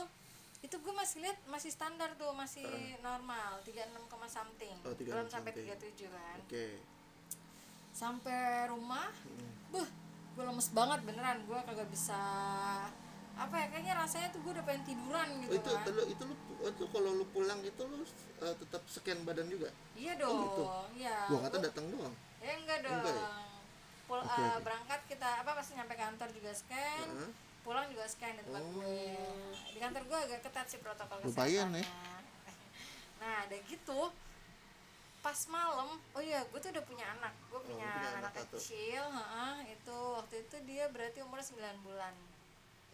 itu gue masih lihat masih standar tuh masih normal 36, koma something. Oh, 36 belum sampai something. 37 kan. Oke. Sampai rumah Hmm. buh gue lemes banget beneran gue kagak bisa apa ya kayaknya rasanya tuh gue udah pengen tiduran Oh, gitu itu kan lu itu lu itu kalau lu pulang itu lu uh, tetap scan badan juga iya dong gitu? iya gua kata Gua- datang doang ya enggak dong Enggak ya? Pul- Oke, eh, oke. berangkat kita apa pas nyampe kantor juga scan Heeh. pulang juga scan di tempat Oh. gue di kantor gue agak ketat sih protokol Lumayan ya. kesehatannya nah ada gitu pas malam. Oh iya gue tuh udah punya anak. Gue punya, punya anak anak kecil heeh, itu. Waktu itu dia berarti umurnya 9 bulan.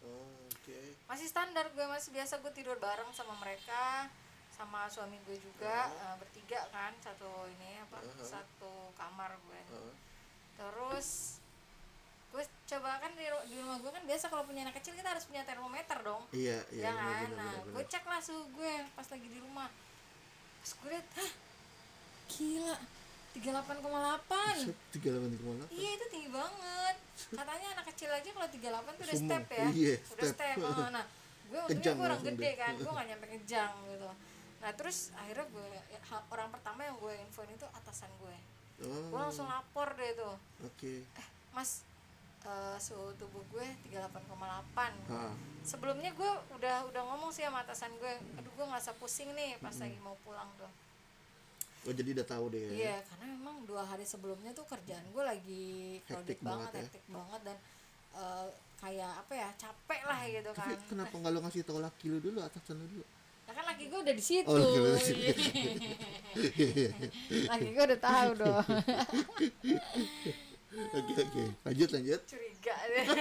Oh, oke. Masih standar gue masih biasa gue tidur bareng sama mereka sama suami gue juga eh, bertiga kan satu ini apa Uh-huh. satu kamar gue Heeh. terus gue coba kan di, di rumah gue kan biasa kalau punya anak kecil kita harus punya termometer dong. Iya iya ya kan? bener, nah bener, gue bener. cek lah suhu gue pas lagi di rumah. Pas gue liat hah gila 38,8 tiga delapan tiga mana Iya itu tinggi banget. Katanya anak kecil aja kalau 38 tuh udah step ya. Iya, udah step. step. Oh, nah, gue untungnya gue orang gede kan, gue gak nyampe kejang gitu. Nah terus akhirnya gue orang pertama yang gue infoin itu atasan gue. Gue oh langsung lapor deh tuh, oke eh mas eh, suhu tubuh gue 38,8 Ah, Sebelumnya gue udah udah ngomong sih sama atasan gue, aduh gue ngerasa pusing nih pas lagi mau pulang tuh. Oh jadi udah tahu deh ya Iya, karena memang dua hari sebelumnya tuh kerjaan gue lagi Hektik banget, banget ya. hektik banget dan eh, kayak apa ya capek lah gitu kan. tapi kenapa nggak lu ngasih tahu laki lu dulu atasan lu dulu Nah, kan laki gue udah di situ. Oh, laki laki gue udah tahu dong. oke oke lanjut lanjut Curiga deh.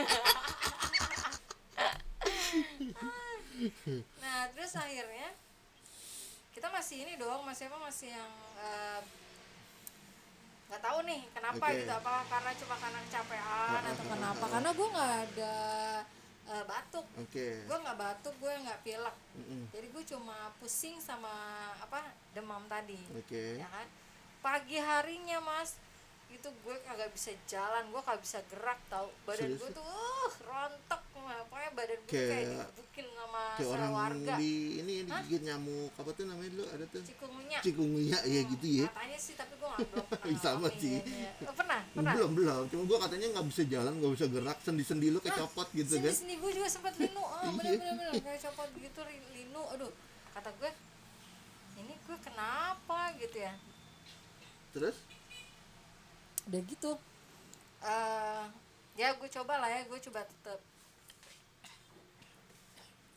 nah, terus akhirnya kita masih ini dong, masih apa masih yang eh, nggak tahu nih kenapa Oke. gitu? Apa karena cuma karena kecapean atau kenapa? Karena gue nggak ada eh, batuk. Oke. Gue nggak batuk gue nggak pilek. Mm-mm. jadi gue cuma pusing sama apa demam tadi. Oke. Ya kan? Pagi harinya mas itu gue kagak bisa jalan gue kagak bisa gerak tau. Badan Serius gue ya? tuh uh, rontok pokoknya badan gue Kayak- kayak digebukin sama kayak orang warga di ini Hah? digigit nyamuk. Apa tuh namanya dulu? Ada tuh? Cikungunya. Cikungunya ya gitu ya. Katanya sih tapi gue nggak belum pernah Sama sih. kayaknya. Oh, pernah pernah? Belum belum. Cuma gua katanya nggak bisa jalan nggak bisa gerak sendi sendi lu kecopot gitu sendi kan. sendi gue juga sempat linu. Oh bener bener bener. Kayak copot gitu linu. Aduh kata gue ini gue kenapa? gitu ya. Terus udah gitu. Eh ya gue coba lah ya gue coba tetep.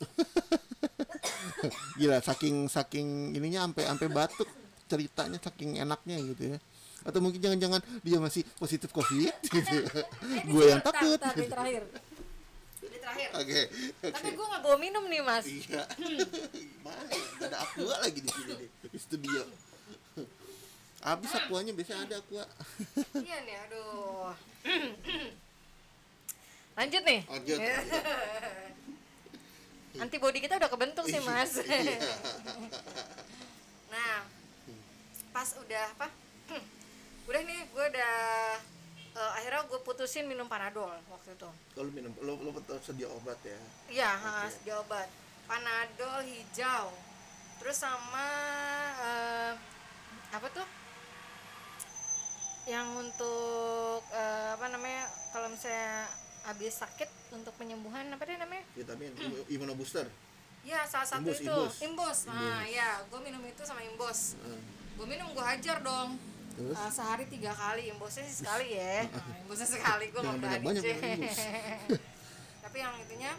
Gila saking saking ininya sampai sampai batuk ceritanya saking enaknya gitu ya. Atau mungkin jangan-jangan dia masih positif covid gitu gue yang Tar, takut tar, di terakhir. Di terakhir. Oke tapi gue nggak bawa minum nih mas. Iya. Mana Nggak ada aqua lagi di sini nih. Di studio habis aquanya biasanya ada aqua iya nih aduh. Lanjut nih. Lanjut. Antibody kita udah kebentuk sih mas. Iya. nah pas udah apa? Udah nih gue udah eh, akhirnya gue putusin minum panadol waktu itu. Kalau minum lo lo betul sedia obat ya? Iya okay. dia obat. Panadol hijau. Terus sama eh, apa tuh yang untuk eh, apa namanya kalau misalnya habis sakit untuk penyembuhan apa deh namanya? Vitamin Immu- immunobooster. Ya salah satu Imbus, itu. imbus. imbus. Nah Imbus. ya gue minum itu sama imbus. Heeh. gue minum gue hajar dong. Terus? Uh, sehari tiga kali. Imbusnya sih sekali ya. Nah, imbusnya sekali. Gue nggak berani imbus. tapi yang itunya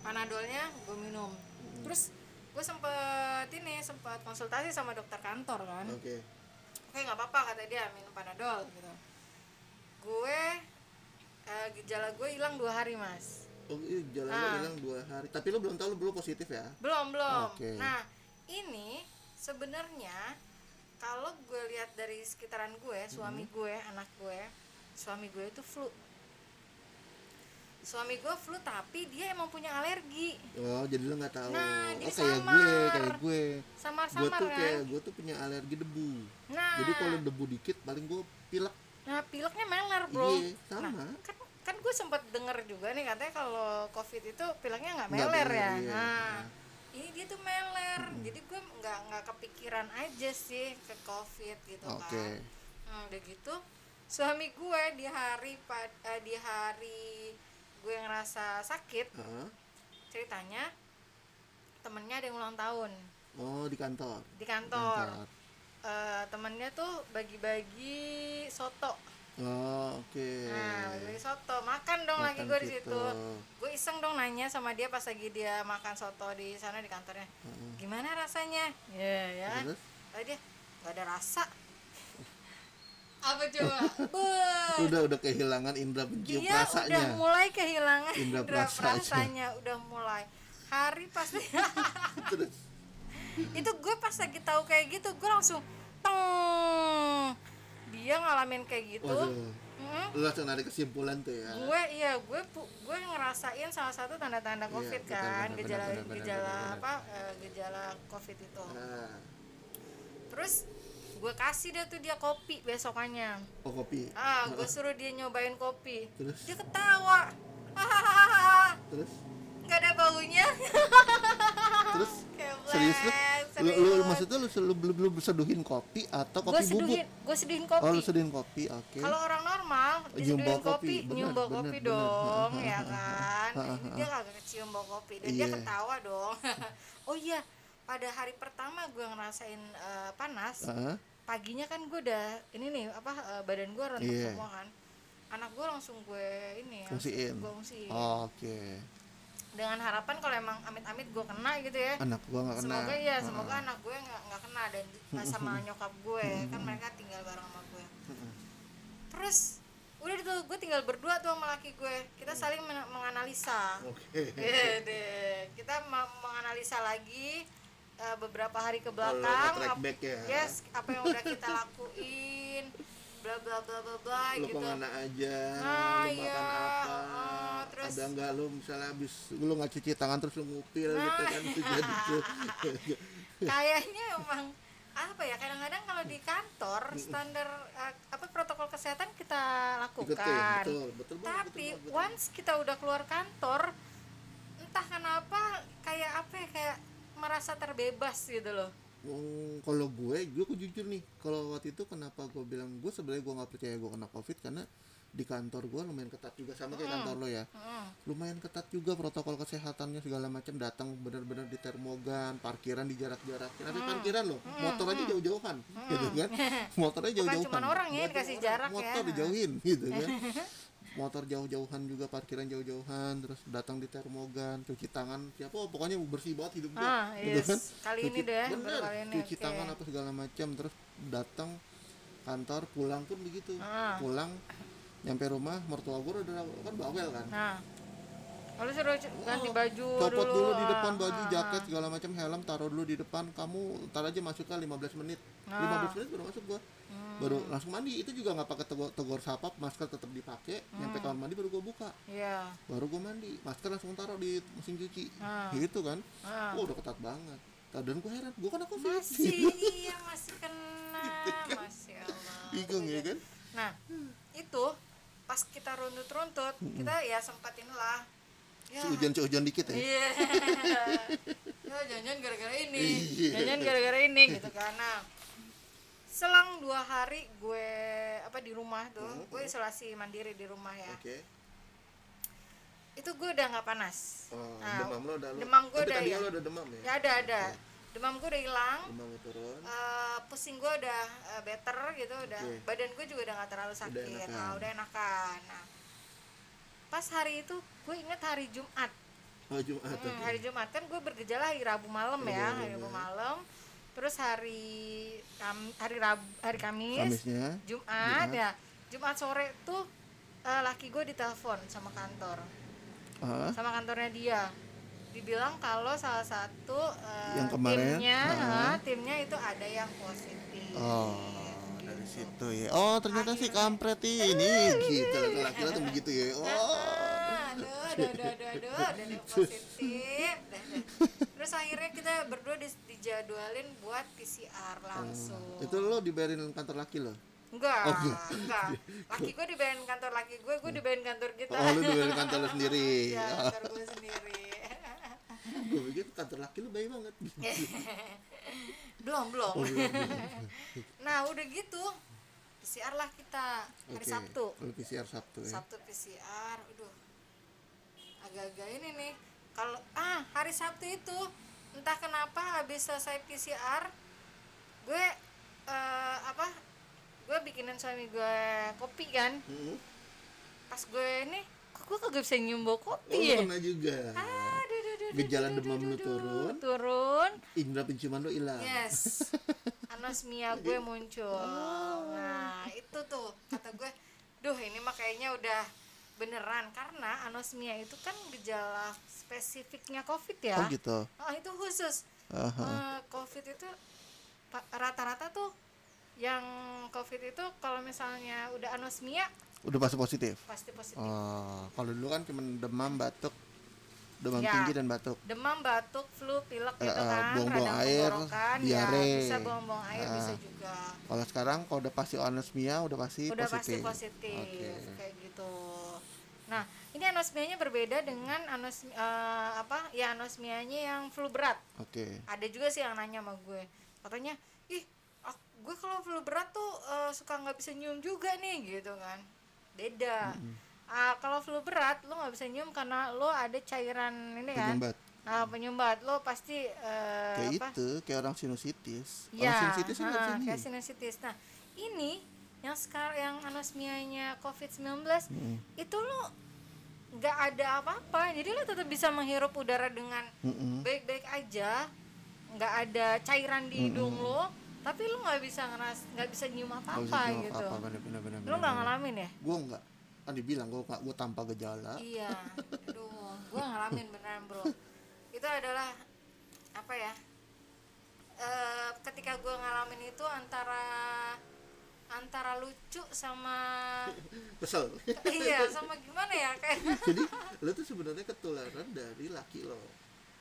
panadolnya gue minum. Hmm. terus gue sempet ini sempet konsultasi sama dokter kantor kan. Oke oke nggak apa-apa kata dia minum panadol gitu gue eh, gejala gue hilang dua hari mas oh iya jalan lo Ah. hilang dua hari tapi lo belum tahu lo belum positif ya belum belum Oke. nah ini sebenarnya kalau gue lihat dari sekitaran gue suami Hmm. gue anak gue suami gue itu flu suami gue flu tapi dia emang punya alergi. Oh jadi lo nggak tahu. Nah, oh kayak gue samar. kayak gue. Gue samar-samar tuh kan? kayak gue tuh punya alergi debu. Nah. Jadi kalau debu dikit paling gue pilek. Nah pileknya meler bro. Iya sama. Nah, kan kan gue sempat denger juga nih katanya kalau covid itu pileknya nggak meler meler, ya? iya. nah ini dia tuh meler. Jadi gue nggak nggak kepikiran aja sih ke covid gitu oke. Kan hmm, udah gitu suami gue di hari pad- eh, di hari gue ngerasa sakit Heeh. ceritanya temennya ada yang ulang tahun oh di kantor di kantor Eh, temennya tuh bagi-bagi soto oh oke Nah, beli soto, makan dong lagi Makan gue di situ. situ. Gue iseng dong nanya sama dia pas lagi dia makan soto di sana di kantornya. Heeh. Gimana rasanya? Ya, ya. terus Tadi dia nggak ada rasa. Apa coba? Udah udah kehilangan indera pencium dia rasanya udah mulai kehilangan Indra indra perasanya. perasanya, udah mulai. Hari pas terus itu gue pas lagi tahu kayak gitu, gue langsung teng. Dia ngalamin kayak gitu. waduh lu langsung narik kesimpulan tuh ya gue iya gue gue ngerasain salah satu tanda-tanda Iya, covid benar, kan benar, gejala benar, benar, gejala benar, benar. apa eh, gejala covid itu ah terus gue kasih dia tuh dia kopi besokannya. Oh kopi? Ah gue suruh dia nyobain kopi. Terus? Dia ketawa. Hahaha terus? Nggak ada baunya. Terus? Keblek, serius lu? Lu, lu, serius. maksudnya lu, lu, lu, lu seduhin kopi atau kopi bubuk? seduhin gue seduhin oh kopi lu seduhin kopi oke. Kalau orang normal Nyium diseduhin bau kopi, bener, nyium bau bener, kopi bener. dong, ha, ya kan? dia kagak kecium bau kopi dan dia Iya. ketawa dong. oh iya, pada hari pertama gue ngerasain eh, panas, Heeh. paginya kan gue udah ini nih apa eh, badan gue rentuk Iya. semua kan. Anak gue langsung gue ini ya, Fungsiin. gue fungsiin. oke Dengan harapan kalau emang amit-amit gue kena gitu ya. anak gua nggak kena Semoga ya, Ha, semoga anak gue nggak nggak kena dan nggak sama nyokap gue kan mereka tinggal bareng sama gue. Terus udah itu gue tinggal berdua tuh sama laki gue. Kita saling men- menganalisa. oke Iya deh. Kita menganalisa lagi eh, beberapa hari ke belakang. track ap- ya Yes, apa yang udah kita lakuin, bla bla bla bla bla lu gitu. ke mana aja Nah, lu iya. makan apa Oh, terus- ada nggak lu misalnya habis lu nggak cuci tangan terus lu ngupil Nah. gitu kan itu jadi tuh Kayaknya emang apa ya kadang-kadang kalau di kantor standar eh, apa protokol kesehatan kita lakukan. Ikutin, betul betul banget, tapi betul banget, betul. once kita udah keluar kantor entah kenapa kayak apa ya kayak merasa terbebas gitu loh. Hmm, kalau gue, gue jujur nih, kalau waktu itu kenapa gue bilang gue sebenarnya gue nggak percaya gue kena covid karena di kantor gue lumayan ketat juga sama kayak kantor lo ya, Mm. lumayan ketat juga protokol kesehatannya segala macam datang benar-benar di termogan, parkiran di jarak-jarakin, ada parkiran loh, motor aja jauh-jauhan, gitu kan, motornya jauh-jauhan, cuman orang ya, dikasih jarak ya. motor dijauhin, gitu kan, motor jauh-jauhan juga parkiran jauh-jauhan, terus datang di termogan, cuci tangan, siapa, oh, pokoknya bersih banget hidup gue, Ah, gitu yes. Kali ini deh, bener, kali ini, cuci oke. tangan apa segala macam terus datang kantor pulang pun begitu Ah. pulang nyampe rumah mertua gue udah kan bawel kan nah lalu suruh ganti Oh, baju copot dulu, di ah, depan baju ah, jaket segala macam helm taruh dulu di depan kamu ntar aja masuknya 15 menit Ah. 15 menit baru masuk gua Hmm. baru langsung mandi itu juga nggak pakai tegur, tegur sapa masker tetap dipakai nyampe Hmm. kamar mandi baru gua buka. Iya. Baru gua mandi masker langsung taruh di mesin cuci. Ah. gitu kan? Ah. oh udah ketat banget. Dan gue heran gue kena covid. Masih iya masih kena masih Allah. Bingung ya kan? Nah itu pas kita runtut-runtut kita ya sempat inilah ya. Sehujan sehujan dikit ya? Iya. Ya jangan gara-gara ini. Iya. jangan gara-gara ini gitu kan. Nah selang dua hari gue apa di rumah tuh gue isolasi mandiri di rumah ya oke itu gue udah nggak panas Oh, Nah, demam lo udah lo. demam gue udah ya. lo udah demam ya? ya ada ada demam gue udah hilang Demamnya turun. Eh, pusing gue udah eh, better gitu udah badan gue juga udah nggak terlalu sakit enakan. nah, udah enakan nah pas hari itu gue inget hari Jumat Oh, Jumat. Hmm, hari Jumat kan gue bergejala hari Rabu malam Rabu ya hari Rabu ya. malam terus hari Kam- hari Rabu hari Kamis Kamisnya. Jumat, Jumat. ya Jumat sore tuh eh, laki gue ditelepon sama kantor Ah, sama kantornya dia dibilang kalau salah satu eh, Yang kemarin, timnya ah. eh, timnya itu ada yang positif Oh, dari situ ya. Oh, ternyata si kampret ini gitu. Laki-laki tuh begitu ya. Oh. Aduh, aduh, aduh, aduh, aduh, positif. Terus akhirnya kita berdua dis- dijadwalin buat PCR langsung. Itu lo dibayarin kantor laki lo? Enggak, Oh, enggak. enggak. Laki gue dibayarin kantor laki gue, gue dibayarin kantor kita. Oh, lo dibayarin kantor lo sendiri. ya, kantor gue sendiri. Gue pikir kantor laki lo baik banget. belum, belum. Oh, belum, belum. Nah, udah gitu. PCR lah kita hari Oke, Sabtu. Lo PCR Sabtu ya. Sabtu PCR, aduh, agak-agak ini nih. Kalau ah hari Sabtu itu entah kenapa habis selesai PCR, gue eh, apa? Gue bikinin suami gue kopi kan. Hmm. Pas gue ini, kok gue kagak bisa nyium bau Oh, kopi lo ya? pernah juga. Aduh, duh, duh, duh, Gejala demam duh, turun. turun. Indra penciuman lo hilang. Yes. Anosmia gue muncul. Nah, itu tuh kata gue, duh ini mah kayaknya udah beneran karena anosmia itu kan gejala spesifiknya COVID ya. Oh gitu. Oh, itu khusus. Aha. Eh, COVID itu rata-rata tuh yang COVID itu kalau misalnya udah anosmia Udah pasti positif. pasti positif. Oh, kalau dulu kan cuma demam, batuk, demam Ya. tinggi dan batuk. Demam, batuk, flu, pilek Eh, gitu eh, kan, buang-buang air, tenggorokan, diare. ya bisa buang-buang air Ah. bisa juga. Kalau sekarang kalau udah pasti anosmia udah pasti udah pasti positif. positif Oke. kayak gitu nah ini anosmianya berbeda dengan anos eh, apa ya anosmianya yang flu berat. Oke. ada juga sih yang nanya sama gue. Katanya ih gue kalau flu berat tuh eh, suka nggak bisa nyium juga nih gitu kan. Beda. Ah, kalau flu berat lo nggak bisa nyium karena lo ada cairan ini kan Penyumbat. Ah, penyumbat. Lo pasti eh, Kayak apa? itu, kayak orang sinusitis. Ya, orang sinusitis kan ah, kayak sinusitis. Nah, ini yang sekarang yang anosmianya COVID-19 Mm. itu lo nggak ada apa-apa. Jadi lo tetap bisa menghirup udara dengan baik-baik aja. nggak ada cairan di hidung lo, tapi lo nggak bisa ngeras nggak bisa nyium Nggak apa-apa gitu. apa-apa, bener, bener, bener, Lo nggak ngalamin ya? Gue enggak. Kan dibilang gue nggak gue tanpa gejala. Iya. Aduh, gua ngalamin beneran, Bro. Itu adalah apa ya? Eh, ketika gua ngalamin itu antara antara lucu sama Kesel. iya sama gimana ya kayak Jadi lo tuh sebenarnya ketularan dari laki lo.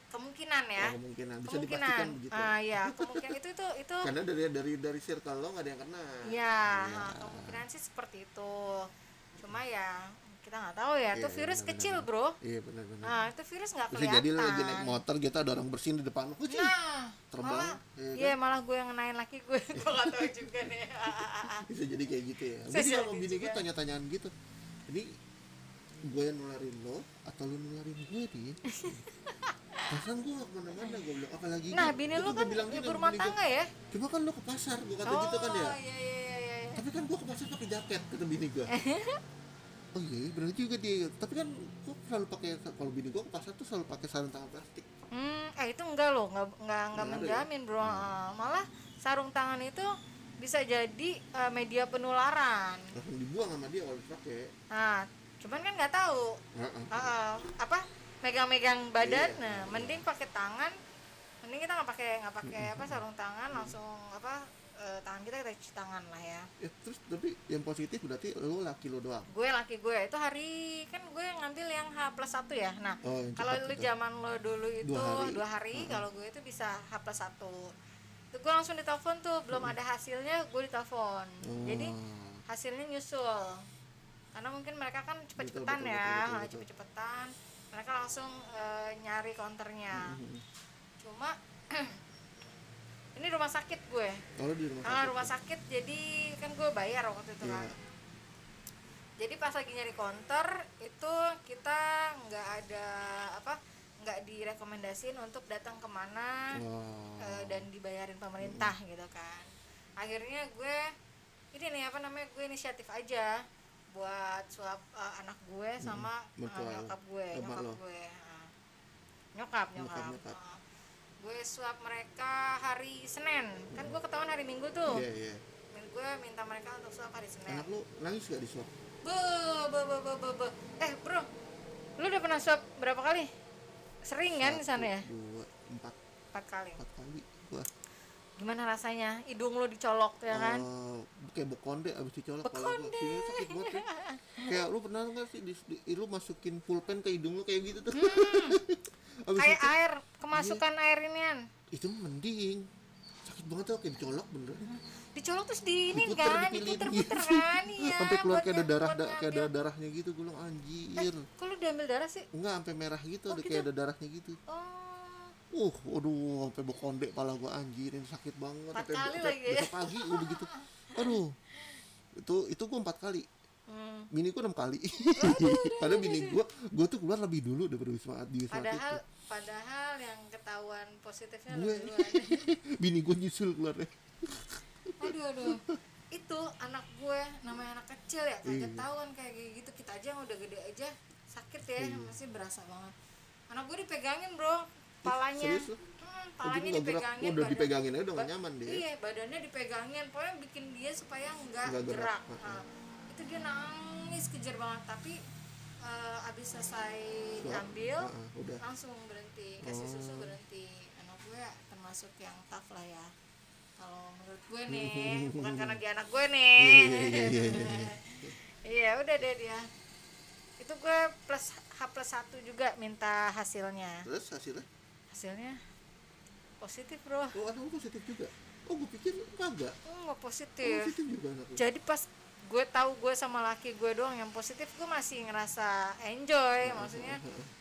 kemungkinan ya Oh, kemungkinan bisa kemungkinan dipastikan begitu. ah ya kemungkinan itu itu itu Karena dari dari dari circle lo nggak ada yang kena. ya ah, kemungkinan sih seperti itu cuma ya kita nggak tahu ya itu Iya, virus benar-benar. kecil bro Iya benar-benar. nah itu virus nggak Bisa kelihatan jadi lagi naik motor gitu ada orang bersin di depan. Kucing. nah Terbang, malah iya iya malah gue yang ngenain laki gue gue nggak tahu juga nih Bisa jadi kayak gitu ya. Bisa sama jadi bini gue juga. tanya-tanyaan gitu. Ini gue yang nularin lo atau lo nularin gue din? Perasaan gue gak ke mana-mana gue bilang apalagi nah bini lu kan bilang ibu rumah tangga ya Cuma kan lo ke pasar gue kata oh gitu kan ya. iya iya iya iya Tapi kan gue ke pasar pakai jaket kata bini gue. Oh iya bener juga dia. Tapi kan gue selalu pakai kalau bini gue ke pasar tuh selalu pakai sarung tangan plastik. Hmm, eh itu enggak loh, enggak enggak enggak ya? menjamin, Bro. Ah, Malah sarung tangan itu bisa jadi eh, media penularan. Langsung dibuang sama dia kalau dipakai. Nah, cuman kan nggak tahu Heeh. Ah, ah, apa megang-megang badan. Iya. Nah, mending pakai tangan. Mending kita nggak pakai nggak pakai apa sarung tangan langsung apa eh, tangan kita kita cuci tangan lah ya. Ya, terus tapi yang positif berarti lo laki lo doang. Gue laki gue itu hari kan gue ngambil yang H plus satu ya. Nah, Oh, kalau lu itu. zaman lo dulu itu Dua hari. dua hari, kalau gue itu bisa H plus satu. Gue langsung ditelepon tuh, belum ada hasilnya gue ditelepon. Oh. Jadi hasilnya nyusul. Karena mungkin mereka kan cepet-cepetan ya, betul, betul, betul. cepet-cepetan. Mereka langsung eh, nyari counternya. Mhm. Cuma ini rumah sakit gue. Kalau di rumah Ah, sakit. rumah sakit jadi kan gue bayar waktu itu Iya. kan. jadi pas lagi nyari counter itu kita nggak ada apa nggak direkomendasiin untuk datang ke mana Wow. eh, dan dibayarin pemerintah gitu kan akhirnya gue ini nih apa namanya gue inisiatif aja buat swab eh, anak gue sama mertua lo. nyokap gue nyokap lo. gue eh. nyokap nyokap, Nyokap, nyokap. Eh, gue swab mereka hari Senin kan gue ketahuan hari Minggu tuh Iya, iya. Dan gue minta mereka untuk swab hari Senin Anak lu nangis gak di swab? Be, be, be, be, be, be. Eh bro, lu udah pernah swab berapa kali? Sering kan di sana ya? Dua, empat, Empat kali. empat kali. Wah, Gimana rasanya? Hidung lu dicolok ya kan? eh, kayak bekonde abis dicolok gua. Bekonde. Sini sakit banget ya. Kayak lu pernah nggak sih di, di- lu masukin pulpen ke hidung lu kayak gitu tuh? Abis. Kayak itu, air, kemasukan air inian. itu mending. Sakit banget tuh kayak dicolok bener. Dicolok terus di ini Diputer, kan, diputer-puter gitu. kan? Iya. sampai keluar kayak ada darah da, kayak ada darahnya gitu gue bilang anjir Kok lu diambil darah sih? enggak sampai merah gitu Oh, ada gitu? kayak ada darahnya gitu Oh, uh aduh sampai bekonde pala gua anjir ini sakit banget Empat kali lagi ya? besok pagi udah gitu aduh itu itu gua empat kali hmm. bini gua enam kali padahal bini gua gua tuh keluar lebih dulu daripada wisma di wisma Padahal tuh. padahal yang ketahuan positifnya Gue. lebih duluan. bini gua nyusul keluarnya aduh aduh itu anak gue namanya anak kecil ya kagak Iya. tahuan kayak gitu kita aja yang udah gede aja sakit ya Iya. masih berasa banget anak gue dipegangin bro palanya serius hmm, palanya dipegangin Oh, udah badan- dipegangin aja udah ba- nyaman dia. iya badannya dipegangin pokoknya bikin dia supaya nggak gerak. gerak. Nah, itu dia nangis kejar banget. Tapi eh, abis selesai diambil Heeh, udah. langsung berhenti. Kasih susu Oh. berhenti. Anak gue termasuk yang tough lah ya. Kalau menurut gue nih bukan karena dia anak gue nih. Iya, iya, iya, iya, udah deh dia. Itu gue plus H plus satu juga minta hasilnya. Terus hasilnya? Hasilnya? Positif bro. Oh anak positif juga? Oh gua pikir kagak. Oh, nggak positif positif juga anak jadi pas gue tahu gue sama laki gue doang yang positif gue masih ngerasa enjoy. Maksudnya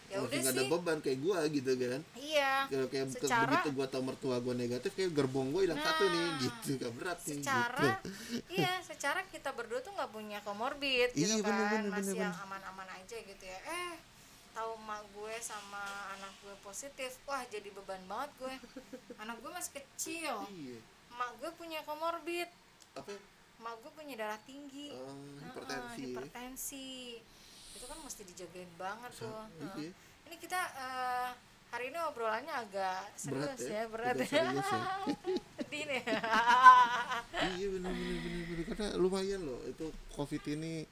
ya udah nggak ada sih. beban kayak gua gitu kan. Iya kayak, Secara- begitu gua tau mertua gua negatif kayak gerbong gua hilang satu nih Nah, gitu gak berat nih secara gitu. iya secara kita berdua tuh nggak punya komorbid gitu Iya, kan. bener, bener, masih bener, yang aman-aman aja gitu ya. Eh tahu mak gue sama anak gue positif wah jadi beban banget gue. Anak gue masih kecil. Iya. Mak gue punya komorbid. Apa? Mak gue punya darah tinggi. Eh, Heeh, hipertensi. hipertensi. Itu kan mesti dijagain banget tuh iya. ini kita eh, hari ini obrolannya agak Berat serius ya, ya, berat serius ya. sedih nih. Iya bener bener bener. Karena lumayan loh itu covid ini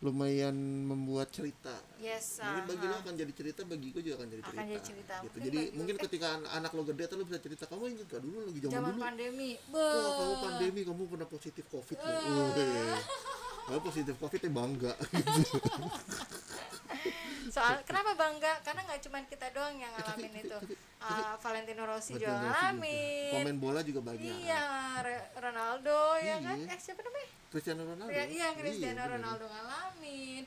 lumayan membuat cerita yes mungkin bagi lo aha. akan jadi cerita bagi gue juga akan jadi Akan cerita, jadi cerita. gitu. Mungkin jadi mungkin eh. ketika an- anak lo gede lo bisa cerita kamu ingat gak dulu lagi zaman, zaman dulu pandemi wah kamu pandemi kamu pernah positif covid loh Wih. kamu positif covid ya bangga soal kenapa bangga karena nggak cuma kita doang yang ngalamin itu Ah, Valentino Rossi juga ngalamin pemain bola juga banyak iya Ronaldo ya kan Iya. eh siapa namanya Cristiano Ronaldo Ya, iya Cristiano bener. Ronaldo ngalamin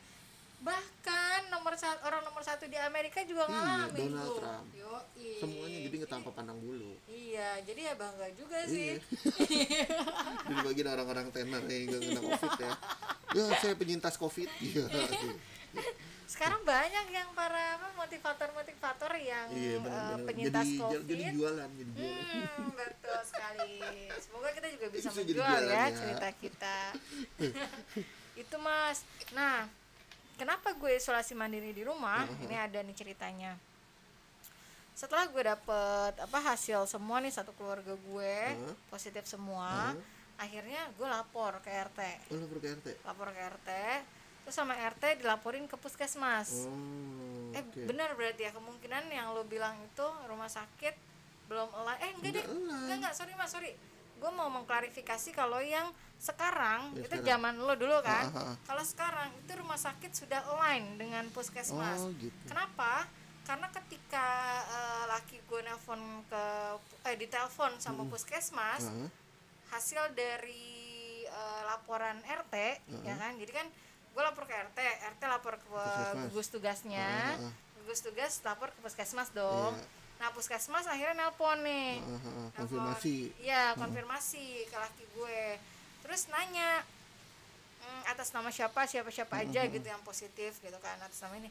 bahkan nomor satu orang nomor satu di Amerika juga Iya, ngalamin Donald tuh. Trump. Yoi. semuanya jadi nggak tanpa pandang bulu iya jadi ya bangga juga sih Iya. Jadi bagian orang-orang tenar yang nggak kena covid ya. Ya saya penyintas covid. Iya. sekarang banyak yang para apa motivator-motivator yang Iya eh, benar-benar. penyintas Jadi covid jadi jualan, jadi jualan. Hmm, betul sekali. Semoga kita juga bisa Bisa menjual jualan ya ya. cerita kita. Itu Mas. Nah, kenapa gue isolasi mandiri di rumah? Ini ada nih ceritanya. Setelah gue dapet apa hasil semua nih satu keluarga gue Heeh. positif semua, akhirnya gue lapor ke RT. Oh lapor ke RT. Lapor ke RT, terus sama RT dilaporin ke puskesmas. Oh. eh benar berarti ya kemungkinan yang lo bilang itu rumah sakit belum elak eh enggak deh. Enggak enggak. Sorry mas sorry. Gue mau mengklarifikasi kalau yang sekarang Ya, itu sekarang. zaman lo dulu kan Ah, ah, ah. kalau sekarang itu rumah sakit sudah align dengan puskesmas. Oh gitu. kenapa? Karena ketika eh, laki gue nelpon ke eh ditelepon sama puskesmas Ah, hasil dari eh, laporan RT ya kan? Jadi kan gue lapor ke RT RT lapor ke gugus tugasnya Ah, ah, ah. gugus tugas lapor ke puskesmas dong Iya. nah puskesmas akhirnya nelpon nih ah, ah. Nelpon. Konfirmasi. iya konfirmasi ke laki gue terus nanya mm, atas nama siapa siapa siapa aja gitu yang positif gitu kan atas nama ini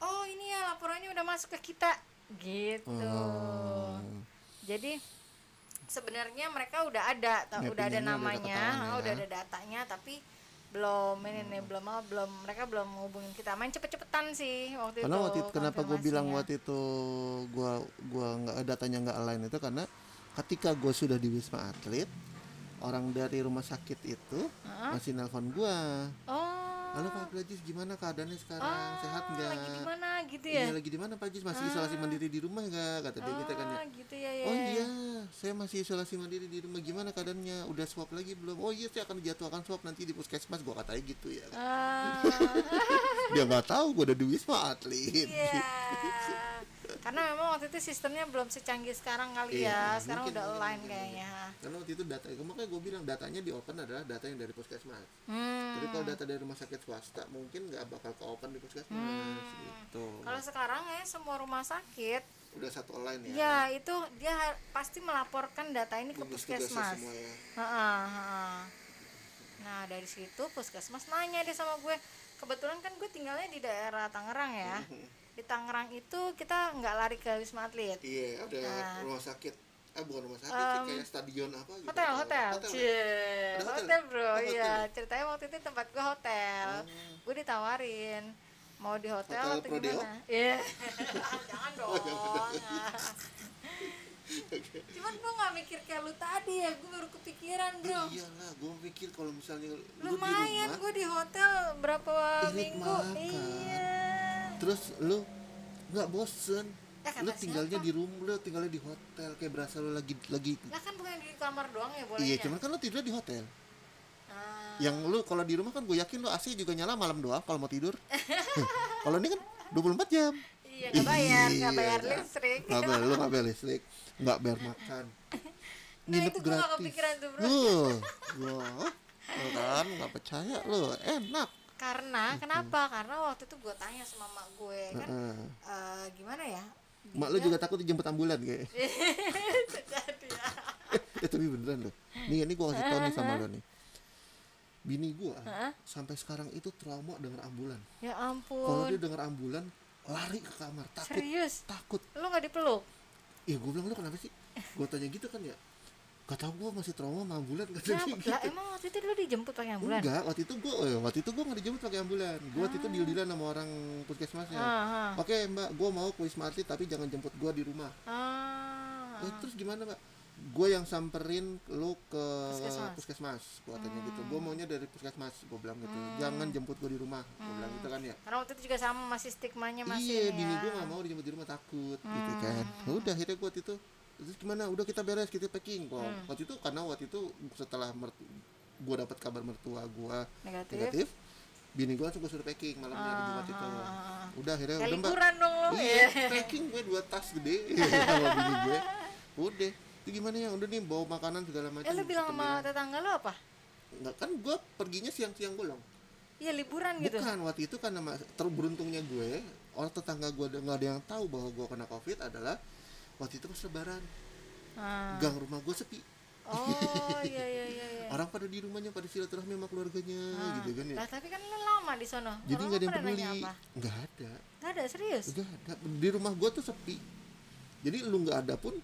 oh ini ya laporannya udah masuk ke kita gitu Oh. jadi sebenarnya mereka udah ada Mappingannya udah ada udah namanya ketahuan ya. udah ada datanya tapi belum ini nih belum apa belum mereka belum menghubungin kita. Main cepet-cepetan sih waktu karena itu waktu itu kenapa gue bilang waktu itu gua gua nggak datanya nggak align itu karena ketika gue sudah di wisma atlet orang dari rumah sakit itu Hah? masih nelpon gua. Oh. Halo Pak Jis gimana keadaannya sekarang? Ah, sehat nggak? lagi di mana gitu ya? Iya lagi di mana Pak masih isolasi mandiri di rumah nggak? Kata dia gitu kan ya. Ah, gitu ya ya. Oh iya, saya masih isolasi mandiri di rumah. Gimana keadaannya? Udah swab lagi belum? Oh iya, saya akan dijadwalkan swab nanti di puskesmas. Gua katanya gitu ya. Ah, Dia nggak tahu gua udah di wisma atlet. iya karena memang waktu itu sistemnya belum secanggih sekarang kali Iya, ya sekarang mungkin, udah mungkin, online mungkin, kayaknya Karena waktu itu data, makanya gue bilang datanya di open adalah data yang dari puskesmas. hmm. Jadi kalau data dari rumah sakit swasta mungkin nggak bakal ke open di puskesmas gitu. kalau sekarang ya semua rumah sakit Udah satu online ya. ya itu dia pasti melaporkan data ini ke Gugus puskesmas ya. Nah dari situ puskesmas nanya deh sama gue kebetulan kan gue tinggalnya di daerah Tangerang ya di Tangerang itu kita nggak lari ke wisma atlet Iya, ada Nah. rumah sakit. Eh bukan rumah sakit Em, kayak stadion apa gitu. hotel hotel, Hotel. Cie, Ada hotel? hotel bro Oh, iya hotel. ceritanya waktu itu tempat gue hotel gue ditawarin mau di hotel, Hotel atau Prodeo? gimana iya jangan dong cuman gue nggak mikir kayak lu tadi ya gue baru kepikiran bro Eh, iyalah, gue mikir kalau misalnya lumayan gue di hotel berapa Irit minggu makan. iya terus lu nggak bosen. Ya, lu tinggalnya siapa? di rumah lu tinggalnya di hotel. Kayak berasa lu lagi lagi lah kan bukan di kamar doang ya bolehnya iya cuman kan lu tidur di hotel. Ah, yang lu kalau di rumah kan gue yakin lu AC juga nyala malam doang kalau mau tidur. Kalau ini kan 24 jam. Iya nggak bayar nggak Iya, bayar nggak- listrik. Nggak bayar lu nggak bayar listrik nggak bayar makan. Nah nginep itu gue gak gratis. kepikiran tuh bro. Wah, lu kan nggak percaya lu. Enak karena kenapa? Karena waktu itu gue tanya sama mak gue kan Heeh. eh, gimana ya? Mak lu juga takut dijemput ambulan kayak jadi ya. Eh tapi beneran loh. Nih ini gua kasih tau nih sama lo nih. Bini gua sampai sekarang itu trauma dengan ambulan. Ya kalau ampun dia dengar ambulan lari ke kamar takut. Serius? Takut. Lu nggak dipeluk? Ya gue bilang lu kenapa sih? Gua tanya gitu kan ya gak tau gua masih trauma sama ambulan kata dia gitu. lah emang waktu itu lu dijemput pakai ambulan? Enggak waktu itu gua eh, waktu itu gua nggak dijemput pakai ambulan. Gua waktu itu deal dealan sama orang puskesmasnya. Ah, ah. oke mbak gua mau ke wisma atlet tapi jangan jemput gua di rumah. Ah, Eh, terus gimana mbak? Gue yang samperin lu ke Puskesmas. puskesmas gua katanya gitu. Gue maunya dari puskesmas gue bilang gitu. Jangan jemput gue di rumah gue bilang gitu kan ya. Karena waktu itu juga sama masih stigmanya masih iya ini bini ya. gue gak mau dijemput di rumah takut gitu kan. Udah akhirnya gue waktu itu terus gimana? Udah kita beres kita packing kok waktu itu karena waktu itu setelah mertu, gue dapat kabar mertua gue Negatif. negatif bini gue langsung gue suruh packing malamnya di Jumat itu. Udah akhirnya Kayak udah mbak. dong lu. Iya packing gue dua tas gede sama bini gue udah. Itu gimana ya? Udah nih bawa makanan segala macam eh lu bilang sama tetangga lu apa? Enggak kan gue perginya siang-siang bolong iya liburan gitu. Bukan waktu itu kan nama terberuntungnya gue orang tetangga gue nggak ada yang tahu bahwa gue kena covid adalah waktu itu pas lebaran. Ah. gang rumah gue sepi. Oh iya iya iya iya. orang pada di rumahnya pada silaturahmi sama keluarganya gitu kan ya. Lah tapi kan lu lama di sono. Jadi nggak ada yang peduli. nggak ada. Nggak ada? Serius? Nggak ada. Di rumah gue tuh sepi. Jadi lu nggak ada pun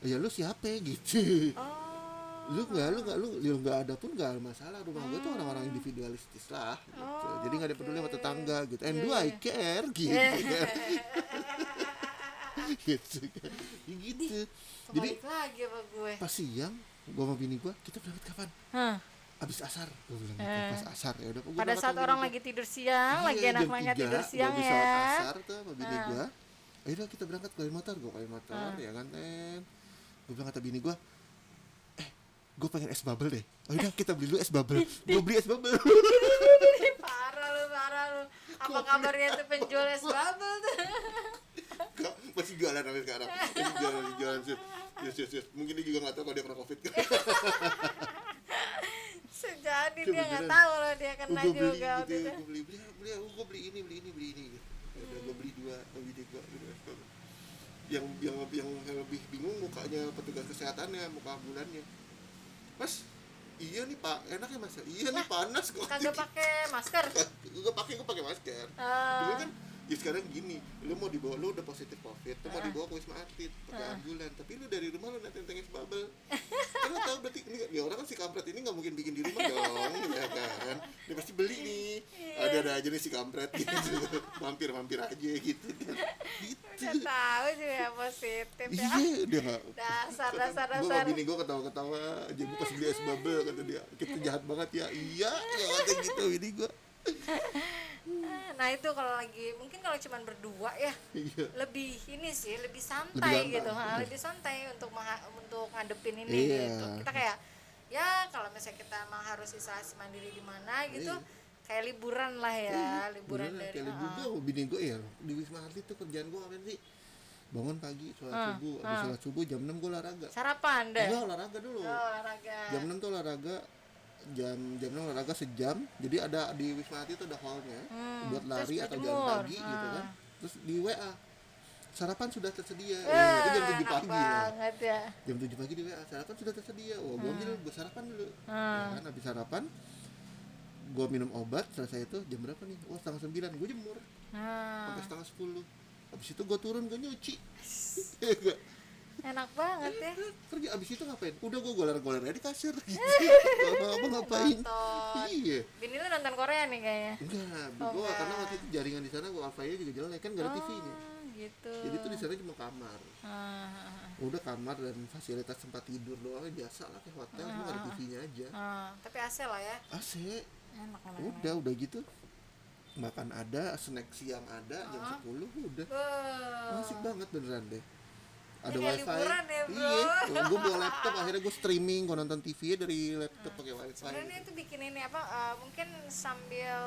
ya lu siapa gitu. Oh. Lu nggak lu nggak lu lu nggak ada pun nggak masalah. Rumah gue tuh orang-orang individualistis lah gitu. Oh, jadi nggak ada peduli sama tetangga gitu. And Iya, do iya. I care gitu kan gitu kan. Ya gitu. jadi kebalik lagi apa gue. pas siang gua sama bini gua kita berangkat kapan? Hah. abis asar gua bilang gitu. Eh. pas asar ya udah gua pada saat orang lagi tidur siang gua. lagi Iya, enak tiga, tidur siang ya. asar tuh sama bini Ah. gua. Akhirnya kita berangkat ke motor. Gua ke motor Ah. ya kan ten? Gua bilang kata bini gua eh gua pengen es bubble deh. Oh udah kita beli dulu es bubble. Gua beli es bubble. Parah lu parah lu. Apa kabarnya tuh penjual es bubble tuh Kak, masih jualan sampai sekarang. Masih jualan masih jualan. Sih yes, yes, yes. mungkin dia juga nggak tahu kalau dia kena covid. Kan sejadi dia nggak tahu loh dia kena beli juga gitu waktu itu gue beli beli beli gue beli ini beli ini beli ini. Gitu ya udah gue beli dua beli dua gitu. yang yang yang yang lebih bingung mukanya petugas kesehatannya muka ambulannya mas iya nih pak. Enak ya mas. Iya nih panas kok. kagak pakai masker. Gue pakai gue pakai masker. Dulu kan ya sekarang gini lu mau dibawa lu udah positif covid lu mau dibawa ke wisma atlet pakai Ah. ambulan tapi lu dari rumah lu nanti tengis bubble. Kan lu tahu berarti ini ya orang kan si kampret ini nggak mungkin bikin di rumah dong ya kan? Dia pasti beli nih. Iya. ada ada aja nih si kampret gitu. Mampir mampir aja gitu. Kan gitu. Nggak tahu juga positif ya. Iya dia nggak. Dasar dasar gue dasar sama bini gue ketawa-ketawa aja gue pas beli es bubble kata dia kita jahat banget ya. Iya ya kata gitu bini gue nah itu kalau lagi mungkin kalau cuman berdua ya iya. lebih ini sih lebih Lebih santai gampang. gitu. Ha, Iya. lebih santai untuk untuk ngadepin ini Iya. gitu. Kita kayak ya kalau misalnya kita emang harus isolasi mandiri di mana gitu Iya. kayak liburan lah ya liburan Beneran, dari kayak libur gue bini gue ya di wisma atlet tuh kerjaan gue ngapain sih? Bangun pagi sholat Ah, subuh habis sholat subuh jam 6 gue olahraga. Sarapan deh. Enggak olahraga dulu. Oh, olahraga. Jam 6 tuh olahraga jam jam 6 olahraga sejam. Jadi ada di wisma atlet tuh ada hallnya Hmm, buat lari atau jalan pagi gitu Ah. kan terus di WA sarapan sudah tersedia. Eh, Ya, itu jam 7 enak pagi banget ya. Jam 7 pagi di WA sarapan sudah tersedia. Wah gue ambil gue sarapan dulu. Hmm. ya kan habis sarapan gue minum obat selesai itu jam berapa nih? Wah setengah sembilan gue jemur. Nah, sampai setengah sepuluh. Habis itu gue turun gue nyuci. Ya? Enak banget ya. Kerja abis itu ngapain? Udah gue goler-goler aja di kasir. Gitu apa apa ngapain iya. Bini lu nonton Korea nih kayaknya. Enggak Oh, gue karena waktu itu jaringan di sana gue wifi juga jelek. Kan gak ada Oh, gitu. Jadi tuh di sana cuma kamar. Ah, udah kamar dan fasilitas tempat tidur doang biasa lah kayak hotel cuma ada TV-nya aja. ah. tapi AC lah ya. AC enak enak. Udah udah gitu. Makan ada snack siang ada jam Ah. 10 udah. Wow. asik banget beneran deh ada wifi liburan ya, bro. iya gue bawa laptop akhirnya gue streaming gue nonton TV dari laptop pakai wifi sebenarnya itu bikin ini apa eh, mungkin sambil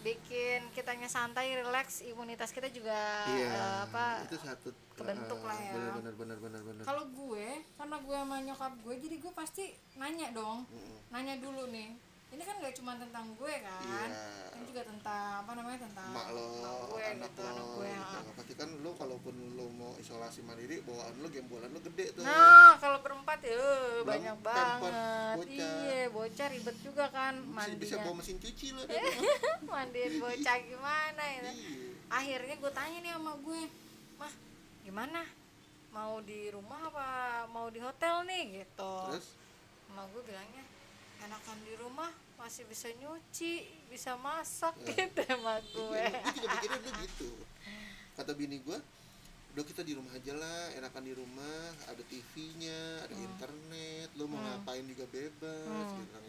bikin kitanya santai relax imunitas kita juga iya eh, apa itu satu kebentuk eh, lah ya. bener bener bener bener bener kalau gue karena gue sama nyokap gue jadi gue pasti nanya dong Mm-mm. nanya dulu nih ini kan gak cuma tentang gue kan Iya. ini juga tentang apa namanya tentang mak lo gue anak gitu lo anak gue gitu. ah. Nggak pasti kan lo kalaupun lo mau isolasi mandiri bawaan lo gembolan lo gede tuh Nah, kalau berempat ya Belum banyak banget. bocah. Iya, bocah ribet juga kan bisa, bisa bawa mesin cuci lo Mandiin bocah gimana ya? iya Akhirnya gue tanya nih sama gue, "Mah, gimana? Mau di rumah apa mau di hotel nih?" gitu. terus Sama gue bilangnya, "Enakan di rumah, masih bisa nyuci, bisa masak." gitu sama gue. Iya, gue juga mikirnya dulu gitu kata bini gue udah kita di rumah aja lah enakan di rumah ada TV-nya ada internet lo mau ngapain juga bebas Hmm. gitu kan.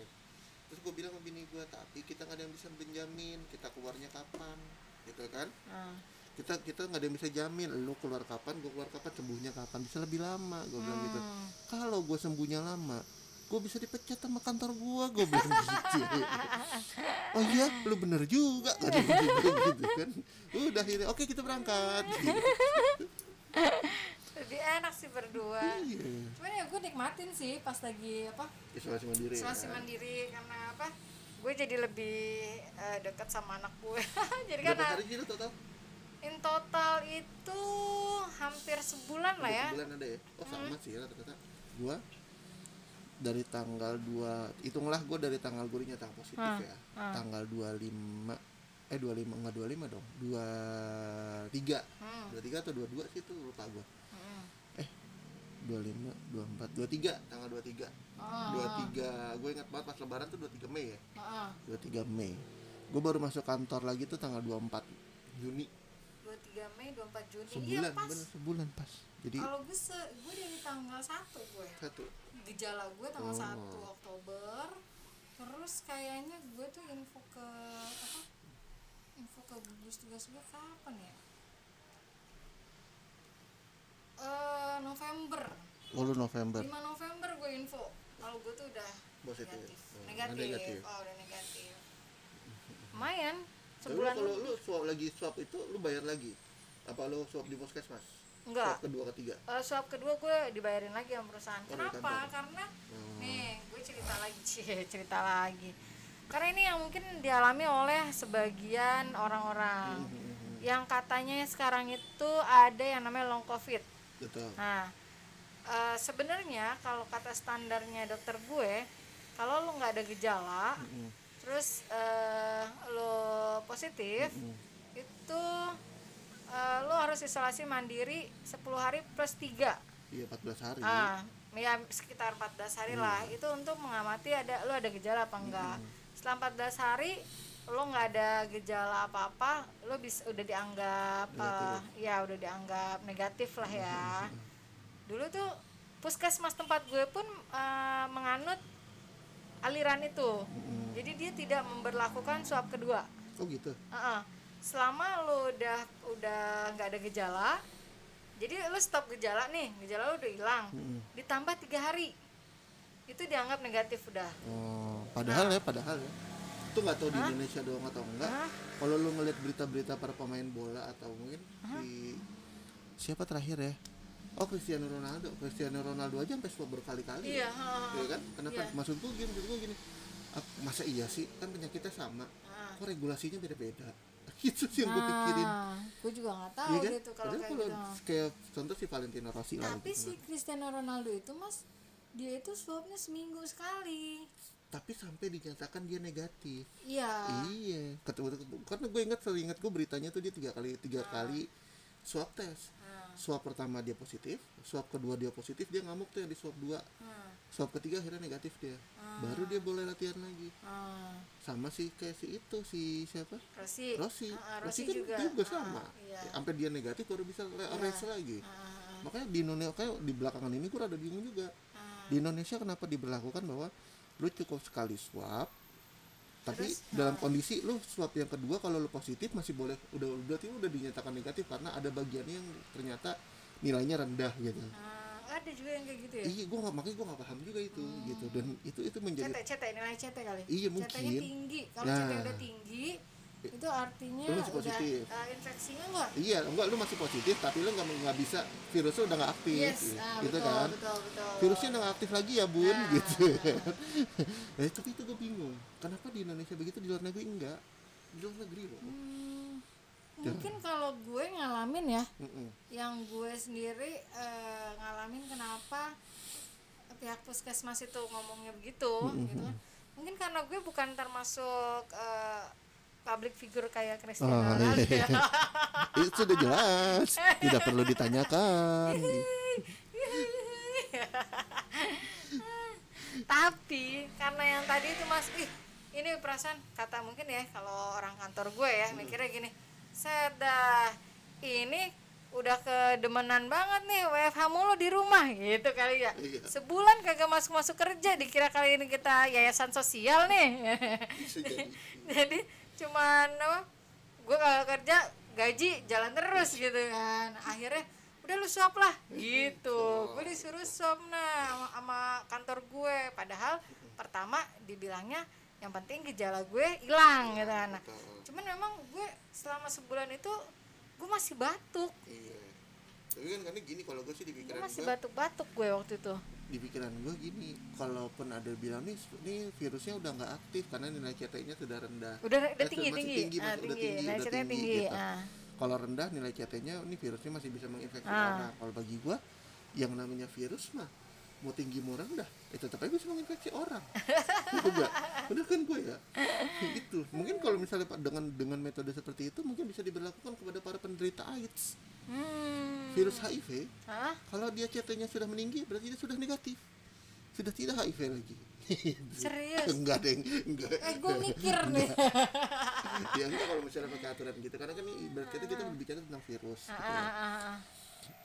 terus gue bilang sama bini gue tapi kita nggak ada yang bisa menjamin kita keluarnya kapan gitu kan Nah, kita kita nggak ada yang bisa jamin lo keluar kapan gue keluar kapan sembuhnya kapan bisa lebih lama gue bilang gitu hmm. kalau gue sembuhnya lama gue bisa dipecat sama kantor gue gue bilang gitu. Oh iya lu bener juga kan? Gitu, gitu kan. Udah akhirnya oke kita berangkat. Gitu. Lebih enak sih berdua. iya. Cuman ya gue nikmatin sih pas lagi apa? Isolasi mandiri isolasi ya. mandiri karena apa? Gue jadi lebih eh, dekat sama anak gue jadi berapa kan hari sih lu total? In total itu hampir sebulan lah ya. Dua bulan ada ya? Oh sama sih ya rata-rata. Gua dari tanggal 2 hitunglah gua dari tanggal gue nyata positif Hmm, ya. hmm. tanggal 25 eh 25 enggak 25 dong. 23 hmm. 23 atau 22 sih itu lupa gua. Hmm. 25 24 23 tanggal 23 Oh, 23 gue ingat banget pas lebaran tuh 23 Mei ya. Oh, oh. 23 Mei. Gue baru masuk kantor lagi tuh tanggal 24 Juni. 23 Mei 24 Juni. Sebulan iya pas. bener sebulan pas. Jadi kalau gue se gue dari tanggal 1 gue satu gejala gue tanggal Oh. 1 Oktober. Terus kayaknya gue tuh info ke apa info ke gugus tugas gue kapan ya? Eh November. Oh lu November. 5 November gue info. Kalau gue tuh udah Positif. negatif. Oh, negatif. negatif. oh udah negatif. Lumayan. Tapi lu sebulan kalau lu swab lagi swab itu lu bayar lagi? Apa lu swab di puskesmas enggak swab kedua ketiga Eh, swab kedua gue dibayarin lagi sama perusahaan. Oh, Kenapa? Karena Oh. nih gue cerita lagi cie, cerita lagi. Karena ini yang mungkin dialami oleh sebagian orang-orang Mhm, yang katanya sekarang itu ada yang namanya long covid. betul Nah, eh, sebenarnya kalau kata standarnya dokter gue, kalau lu nggak ada gejala Mm-mm. terus eh, lu positif Mm-mm. itu eh, lu harus isolasi mandiri 10 hari plus 3 iya 14 hari. Ah ya sekitar 14 hari lah. Itu untuk mengamati ada lu ada gejala apa enggak. Setelah 14 hari lu nggak ada gejala apa-apa lu bisa udah dianggap eh, ya udah dianggap negatif lah ya. Dulu tuh puskesmas tempat gue pun eh, menganut aliran itu. Jadi dia tidak memberlakukan swab kedua. Oh gitu? Heeh. Selama lu udah udah nggak ada gejala jadi lu stop gejala nih gejala lu udah hilang Mm-mm. ditambah tiga hari itu dianggap negatif udah. Oh padahal ya padahal ya. Itu nggak tahu di Indonesia doang atau enggak Hah? kalau lu ngeliat berita-berita para pemain bola atau mungkin di siapa terakhir ya? Oh Cristiano Ronaldo. Cristiano Ronaldo aja sampai swab berkali-kali iya heeh. ya kan? Kenapa? Iya. maksud gini maksud gini. Masa iya sih? Kan penyakitnya sama. Kok regulasinya beda-beda itu sih yang gue pikirin. Nah, gue juga nggak tahu Iya kan? gitu kalau kayak gitu. kayak contoh si Valentino Rossi lah tapi gitu. si Cristiano Ronaldo itu mas dia itu swabnya seminggu sekali. Tapi sampai dinyatakan dia negatif. Iya. Iya. Ketemu karena gue ingat seingat gue beritanya tuh dia tiga kali tiga kali swab tes Ah. swab pertama dia positif swab kedua dia positif dia ngamuk tuh yang di swab dua. Hmm. Swab ketiga akhirnya negatif dia. Baru dia boleh latihan lagi. Ah. sama sih kayak si itu si siapa? Rossi. Rossi. Ah, ah, Rossi kan juga. juga, sama. iya. sampai dia negatif baru bisa le- race lagi. Ah, makanya di Indonesia kayak di belakangan ini gue rada bingung juga. Ah. di Indonesia kenapa diberlakukan bahwa lu cukup sekali swab tapi Terus, dalam kondisi lu swab yang kedua kalau lu positif masih boleh udah berarti udah dinyatakan negatif karena ada bagiannya yang ternyata nilainya rendah gitu. Ah, ada juga yang kayak gitu ya? Iya gue nggak makanya gue nggak paham juga itu gitu. Dan itu itu menjadi CT CT nilai CT kali. Iya, mungkin. tinggi. Kalau Nah. CT udah tinggi itu artinya Lu masih udah positif. uh, infeksinya enggak iya enggak lu masih positif tapi lu nggak nggak bisa virusnya udah nggak aktif. Yes ah, gitu betul, kan? betul betul. Virusnya udah nggak aktif lagi ya bun Nah. gitu. Nah, tapi itu gue bingung. Kenapa di Indonesia begitu di luar negeri enggak? Di luar negeri loh. Hmm, mungkin kalau gue ngalamin ya Mm-mm. yang gue sendiri eh, ngalamin kenapa pihak puskesmas itu ngomongnya begitu gitu kan mungkin karena gue bukan termasuk eh, public figure kayak Cristiano Oh, Ronaldo iya. ya. itu sudah jelas tidak perlu ditanyakan tapi karena yang tadi itu mas ih ini perasaan kata mungkin ya kalau orang kantor gue ya mikirnya gini sedah ini udah kedemenan banget nih WFH mulu di rumah gitu kali ya. Iya. sebulan kagak masuk masuk kerja dikira kali ini kita yayasan sosial nih. Jadi. jadi cuman apa gue kalau kerja gaji jalan terus gitu kan. Akhirnya udah lu swab lah gitu. gue disuruh swab nah sama kantor gue. Padahal pertama dibilangnya yang penting gejala gue hilang gitu kan Nah, cuman memang gue selama sebulan itu gue masih batuk. Iya. Tapi kan karena gini kalau gue sih di gue pikiran masih gue batuk-batuk gue waktu itu. Di pikiran gue gini kalaupun ada bilang nih nih virusnya udah nggak aktif karena nilai CT-nya sudah rendah. Udah udah Eh, tinggi masih tinggi, tinggi, Ah, masih- udah tinggi. tinggi, Nah, udah tinggi, tinggi gitu. ah. kalau rendah nilai CT-nya ini virusnya masih bisa menginfeksi Ah. orang. Kalau bagi gue yang namanya virus mah mau tinggi mau rendah itu tetap aja bisa menginfeksi orang. Coba, bener kan gue ya? Gitu. Mungkin kalau misalnya Pak, dengan dengan metode seperti itu mungkin bisa diberlakukan kepada para penderita AIDS. Hmm. virus HIV Hah? kalau dia CT-nya sudah meninggi berarti dia sudah negatif. Sudah tidak HIV lagi. Serius? Enggak deng. Enggak. Eh gue mikir nih. Ya enggak kalau misalnya pakai aturan gitu. Karena kan ini berarti itu kita berbicara tentang virus Ah, gitu ah, ya.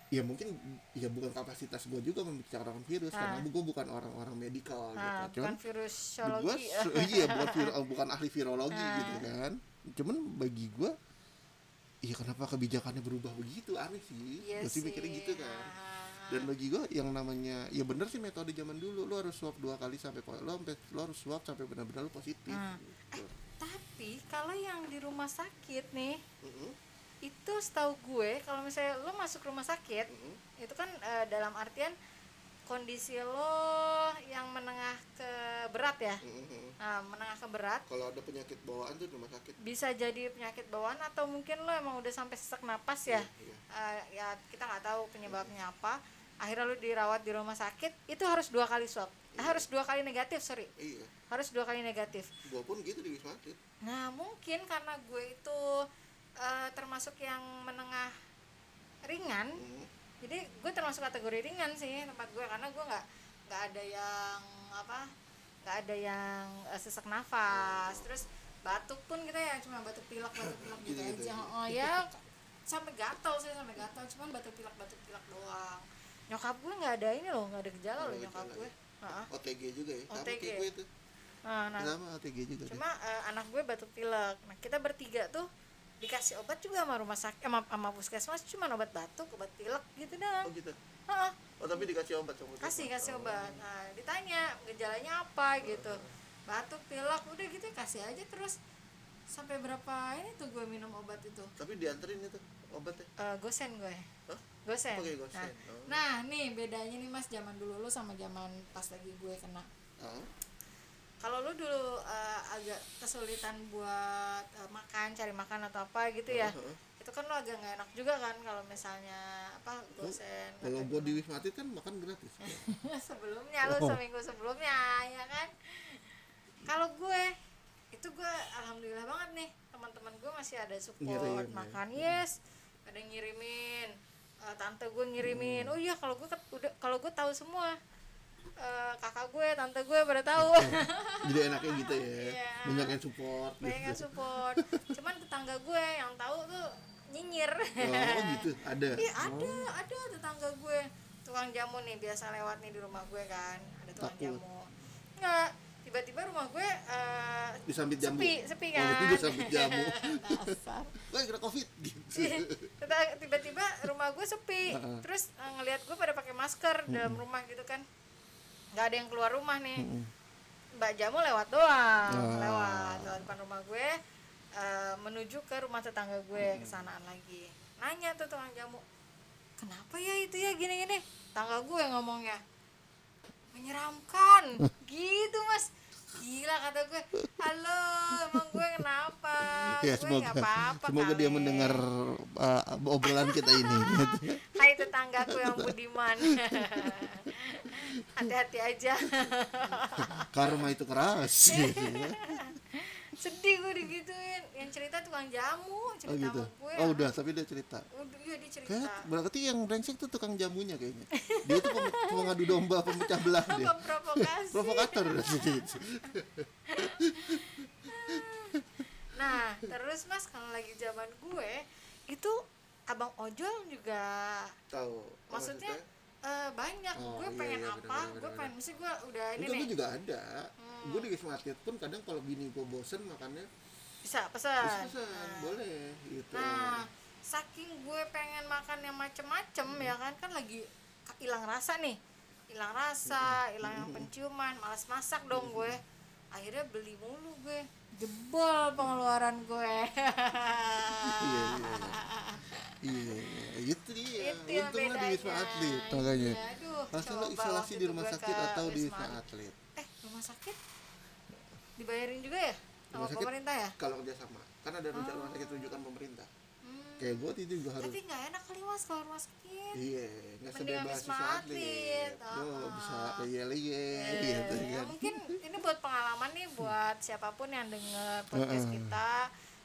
Ah, ah. ya mungkin ya bukan kapasitas gue juga membicarakan virus karena gue bukan orang-orang medikal Ah, gitu bukan cuman virusologi gue iya bukan vir- oh, bukan ahli virologi Ah. gitu kan cuman bagi gue iya kenapa kebijakannya berubah begitu aneh sih Iya gue sih mikirnya gitu kan Ah. dan bagi gue yang namanya ya bener sih metode zaman dulu lo harus swab dua kali sampai lo sampai lo harus swab sampai benar-benar lo positif Hmm. gitu. tapi kalau yang di rumah sakit nih Mm-mm. Itu setahu gue kalau misalnya lo masuk rumah sakit Mm-mm. itu kan eh, dalam artian kondisi lo yang menengah ke berat ya? Mm-mm. nah, menengah ke berat. Kalau ada penyakit bawaan tuh di rumah sakit. Bisa jadi penyakit bawaan atau mungkin lo emang udah sampai sesak napas ya? Iya. Eh, ya kita nggak tahu penyebabnya apa. Akhirnya lu dirawat di rumah sakit itu harus dua kali swab. Eh, harus dua kali negatif sorry. Iya. Harus dua kali negatif. Gua pun gitu di wisma atlet nah mungkin karena gue itu eh, termasuk yang menengah ringan. Hmm. jadi gue termasuk kategori ringan sih tempat gue karena gue nggak nggak ada yang apa nggak ada yang eh, sesak nafas. Terus batuk pun kita ya cuma batuk pilek batuk pilek gitu Gitu-gitu. aja. oh ya sampai gatal sih sampai gatal cuma batuk pilek batuk pilek doang. Nyokap gue nggak ada ini loh nggak ada gejala Nggak loh nyokap gue. Heeh. OTG juga ya OTG. gue itu nah, nah OTG juga cuma eh, anak gue batuk pilek. Nah kita bertiga tuh dikasih obat juga sama rumah sakit sama, sama puskesmas cuma obat batuk obat pilek gitu oh doang gitu? Heeh. oh tapi dikasih obat sama kasih kasih Oh. obat. Nah ditanya gejalanya apa gitu. Batuk pilek udah gitu kasih aja terus. Sampai berapa ini tuh gue minum obat itu? Tapi dianterin itu obatnya? Eh, gosen gue Hah? gosen. Pakai gosen, nah, oh. nah nih bedanya nih mas zaman dulu lu sama zaman pas lagi gue kena. Oh. Kalau lu dulu eh, agak kesulitan buat eh, makan cari makan atau apa gitu ya Heeh. itu kan lu agak nggak enak juga kan kalau misalnya apa gosen kalau gua di wisma atlet kan makan gratis sebelumnya lu Oh. seminggu sebelumnya ya kan kalau gue itu gue alhamdulillah banget nih teman-teman gue masih ada support Ngirim, ya. makan yes ada ngirimin Eh, tante gue ngirimin Hmm. oh iya kalau gue udah kalau gue tahu semua Eh, kakak gue tante gue pada tahu. Jadi enaknya gitu ya. Iya. banyak yang support banyak yang gitu. support. Cuman tetangga gue yang tahu tuh nyinyir. Oh gitu. Ada? Iya ada, ada tetangga gue. Tukang jamu nih biasa lewat nih di rumah gue kan. Ada tukang Takut. jamu. Nggak tiba-tiba rumah gue eh, disambit jamu. sepi sepi oh kan. itu disambit jamu. Wah kena covid. Gitu. Teta- tiba-tiba rumah gue sepi. Terus eh, ngelihat gue pada pakai masker dalam rumah gitu kan nggak ada yang keluar rumah nih. Mbak jamu lewat doang Ah. lewat lewat depan rumah gue eh, menuju ke rumah tetangga gue kesanaan lagi. Nanya tuh tukang jamu kenapa ya itu ya gini-gini? Tangga gue ngomongnya menyeramkan. Gitu mas. Gila kata gue. Halo emang gue kenapa? Ya gue semoga nggak apa-apa semoga dia kali." mendengar uh, obrolan kita ini. Hai tetanggaku yang budiman hati-hati aja. Karma itu keras. Gitu ya. sedih gue digituin. Yang cerita tukang jamu oh cerita gitu. sama gue oh udah tapi dia cerita. Udah iya dia cerita. Kayak berarti yang brengsek tuh tukang jamunya kayaknya. Dia tuh pem- pengadu domba pemecah belah dia. Provokator. Gitu. nah terus mas kalau lagi zaman gue itu abang ojol juga tahu. Maksudnya eh, banyak Oh, gue iya, pengen iya, apa gue pengen mesti gue udah ini nih gue juga ada. Hmm. Gue di Wisma Atlet pun kadang kalau bini gue bosen makannya bisa bisa pesan pesan, Nah. boleh gitu. Nah, saking gue pengen makan yang macem-macem ya kan kan lagi hilang rasa nih, hilang rasa, hilang yang penciuman, malas masak dong gue. Akhirnya beli mulu gue, jebol pengeluaran gue. Iya, iya. Iya, itu dia. Itu yang Untungnya di Wisma. Atlet makanya. Iya, Harusnya lo isolasi di rumah sakit atau di Wisma Atlet. Eh, rumah sakit dibayarin juga ya sama Rumah sakit pemerintah ya? Kalau kerja sama, kan ada rujukan rumah sakit rujukan pemerintah. Kayak gue itu juga harus. tapi nggak enak kali mas kalau rumah sakit. Iya, nggak sebebas Wisma Atlet. Oh, bisa leyeh-leyeh Iya, gitu ya, kan. mungkin ini buat pengalaman nih buat siapa pun yang denger podcast kita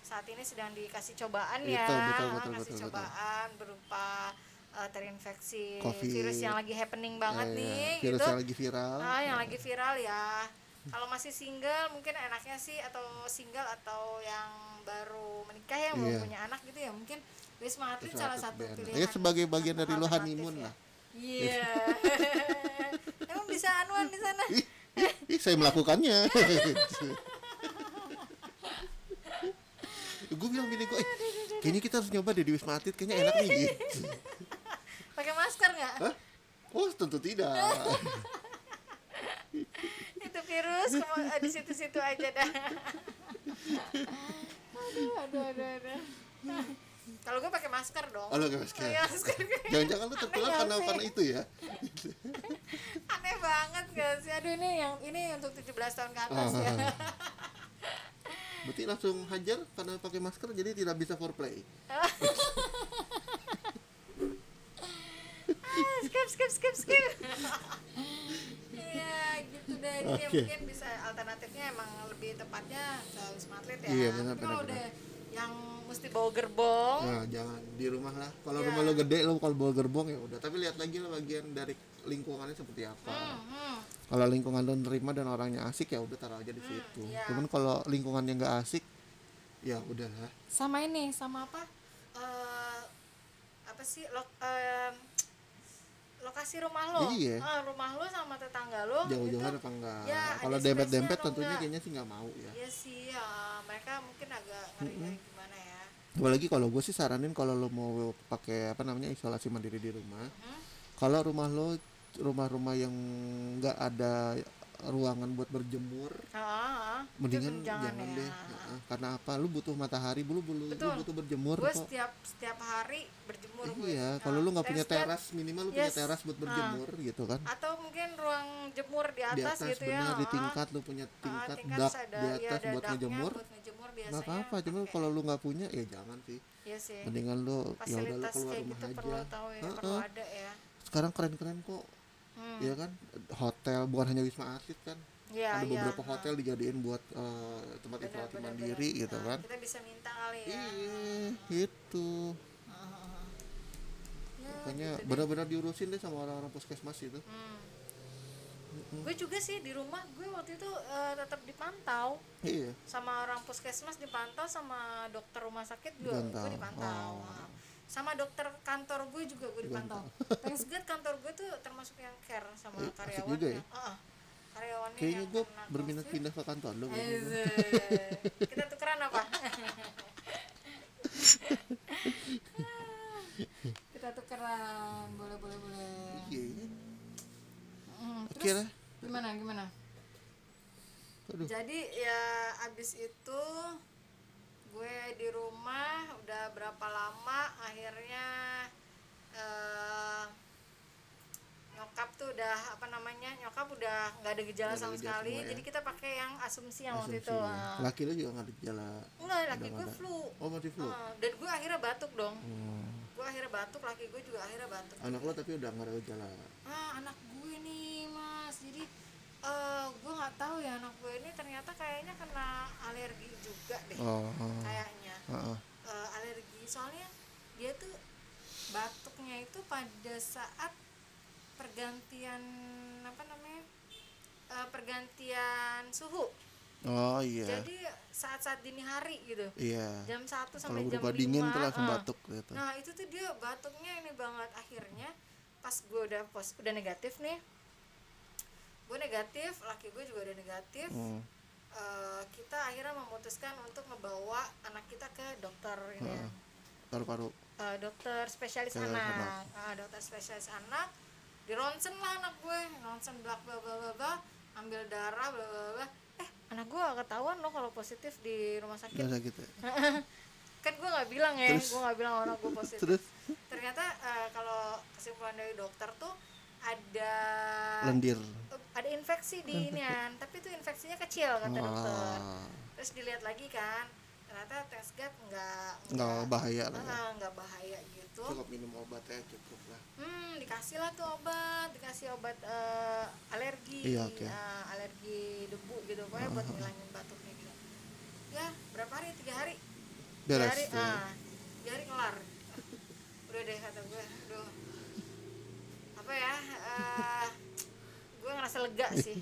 saat ini sedang dikasih cobaan Betul, ya betul, betul, kasih betul, cobaan berupa eh, terinfeksi Covid. virus yang lagi happening banget Iya, nih virus gitu yang lagi viral. ah yang lagi viral ya kalau masih single mungkin enaknya sih atau single atau yang baru menikah ya belum Iya. punya anak gitu ya mungkin Wisma Atlet salah satu BN. pilihan Ya sebagai bagian dari lo honeymoon ya. lah. Iya. Emang bisa anuan di sana? Ih, ih, ih, saya melakukannya. gue bilang gini gue, eh, kayaknya kita harus nyoba deh di Wisma Atlet, kayaknya enak nih gitu. Pakai masker nggak? Oh tentu tidak. Virus eh, di situ-situ aja dah. aduh, aduh, aduh, aduh. Kalau gue pakai masker dong. Oh, lo pakai masker. Iya, masker. Jangan-jangan lu tertular karena nggak karena sih? itu ya. Aneh banget gak sih? Aduh ini yang ini untuk 17 tahun ke atas ya. Berarti langsung hajar karena pakai masker jadi tidak bisa foreplay. skip, skip skip skip iya gitu deh jadi Oke. mungkin bisa alternatifnya emang lebih tepatnya ke wisma atlet ya Iya, benar, kalau benar, udah yang mesti bawa gerbong Nah, jangan di rumah lah. Kalau Iya. rumah lo gede lo kalau bawa gerbong ya udah. Tapi lihat lagi lah bagian dari lingkungannya seperti apa. hmm, hmm. Kalau lingkungan lo nerima dan orangnya asik ya udah taruh aja di situ. iya. Cuman kalau lingkungannya nggak asik ya udahlah. sama ini sama apa Eh, apa sih lo, em, lokasi rumah lo Iya. Ah, rumah lo sama tetangga lo Jauh-jauhan itu apa enggak? ya, kalau dempet-dempet tentunya enggak? kayaknya sih nggak mau ya. Iya sih, ya, mereka mungkin agak ngeri-ngeri gimana ya. Apalagi kalau gue sih saranin kalau lo mau pakai apa namanya isolasi mandiri di rumah. Kalau rumah lo rumah-rumah yang nggak ada ruangan buat berjemur, Ah, mendingan jangan, jangan, ya. deh. Heeh. Karena apa? Lu butuh matahari, lu, lu, lu butuh berjemur Gue kok. setiap setiap hari berjemur gue. Iya, Nah, kalau lu nggak punya teras, minimal lu punya Yes. teras buat berjemur gitu kan. Atau mungkin ruang jemur di atas, Di atas gitu ya. benar di ah. tingkat lu punya Ah, tingkat tingkat dak ada, di iya, atas ada buat ngejemur. Nggak apa-apa, cuman pakai- kalau lu nggak punya ya jangan sih. Iya sih. Mendingan lu ya udah lu keluar rumah gitu aja. perlu tahu ya, Heeh. perlu ada ya. Sekarang keren-keren kok. Hmm. Ya kan? Hotel bukan hanya Wisma Atlet kan. Iya, ada iya. beberapa ah. hotel dijadiin buat eh, tempat isolasi mandiri benar. gitu Nah, kan. Kita bisa minta kali ya. Iya, itu. Ya, Makanya gitu benar-benar diurusin deh sama orang-orang puskesmas itu. Hmm. Gue juga sih di rumah gue waktu itu eh, tetap dipantau Iya. sama orang puskesmas dipantau sama dokter rumah sakit juga Dipantau. gue dipantau. Oh. Nah, Sama dokter kantor gue juga gue dipantau. Thanks God kantor gue tuh termasuk yang care sama Eh, karyawannya. juga ya? Heeh. karyawannya Kayaknya yang gue berminat COVID. pindah ke kantor lu. Eze. Kita tukeran apa? Kita tukeran, boleh boleh boleh. Iya. Hmm, Oke terus lah. gimana gimana? Aduh. Jadi ya abis itu gue di rumah udah berapa lama akhirnya eh, nyokap tuh udah apa namanya nyokap udah nggak ada gejala Nggak ada sama gejala sekali ya. jadi kita pakai yang asumsi yang waktu Asumsi itu ya. ah. Laki lu juga nggak ada gejala. enggak laki gue nggak ada. flu Oh mati flu. Ah, dan gue akhirnya batuk dong Hmm. gue akhirnya batuk laki gue juga akhirnya batuk Anak lo tapi udah nggak ada gejala. ah anak gue nih mas jadi eh gue nggak tahu ya anak gue ini ternyata kayaknya kena alergi juga deh Oh. oh. kayaknya Heeh. eh, alergi soalnya dia tuh batuknya itu pada saat pergantian apa namanya Eh, pergantian suhu Oh iya. jadi saat-saat dini hari gitu Iya. jam 1 Kalau sampai jam berupa 5 dingin tuh langsung ah. batuk gitu. nah itu tuh dia batuknya ini banget akhirnya pas gue udah pos udah negatif nih gue negatif laki gue juga udah negatif. Hmm. Eh, kita akhirnya memutuskan untuk ngebawa anak kita ke dokter ini ya. Heeh. Paru-paru. Eh, dokter spesialis Spesialis anak, Ah, dokter spesialis anak. Di ronsen lah anak gue. Ronsen bla bla bla bla ambil darah bla bla bla. Eh anak gue ketahuan loh kalau positif di rumah sakit. Udah gitu. kan gue nggak bilang ya. Gue nggak bilang anak gue positif. Terus? Ternyata eh, kalau kesimpulan dari dokter tuh ada lendir. ada infeksi di inian tapi itu infeksinya kecil kata dokter Wah. terus dilihat lagi kan ternyata tes gap nggak Nggak bahaya lah ya. Ah, nggak bahaya gitu Cukup minum obatnya cukup lah. hmm dikasih lah tuh obat dikasih obat eh, alergi Iya, oke. eh, alergi debu gitu pokoknya buat ngilangin batuknya gitu ya berapa hari tiga hari tiga Beres. hari tuh. ah tiga hari kelar udah deh kata gue aduh apa ya eh, gue ngerasa lega sih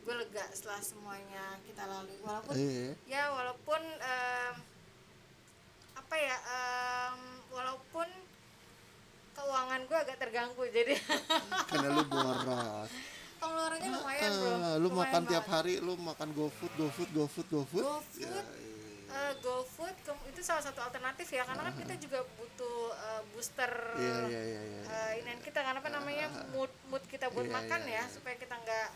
gue lega setelah semuanya kita lalui walaupun Iya. ya walaupun em, apa ya em, walaupun keuangan gue agak terganggu jadi Karena lu boros. pengeluarannya lumayan bro Ah, lu Lumayan makan tiap banget. hari lu makan GoFood, GoFood, GoFood, GoFood. GoFood, Ya, Eh, GoFood itu salah satu alternatif ya karena kan kita juga butuh eh, booster Iya, iya, iya, iya. eh, inian kita kan apa namanya mood mood kita buat Iya, makan iya, ya supaya kita nggak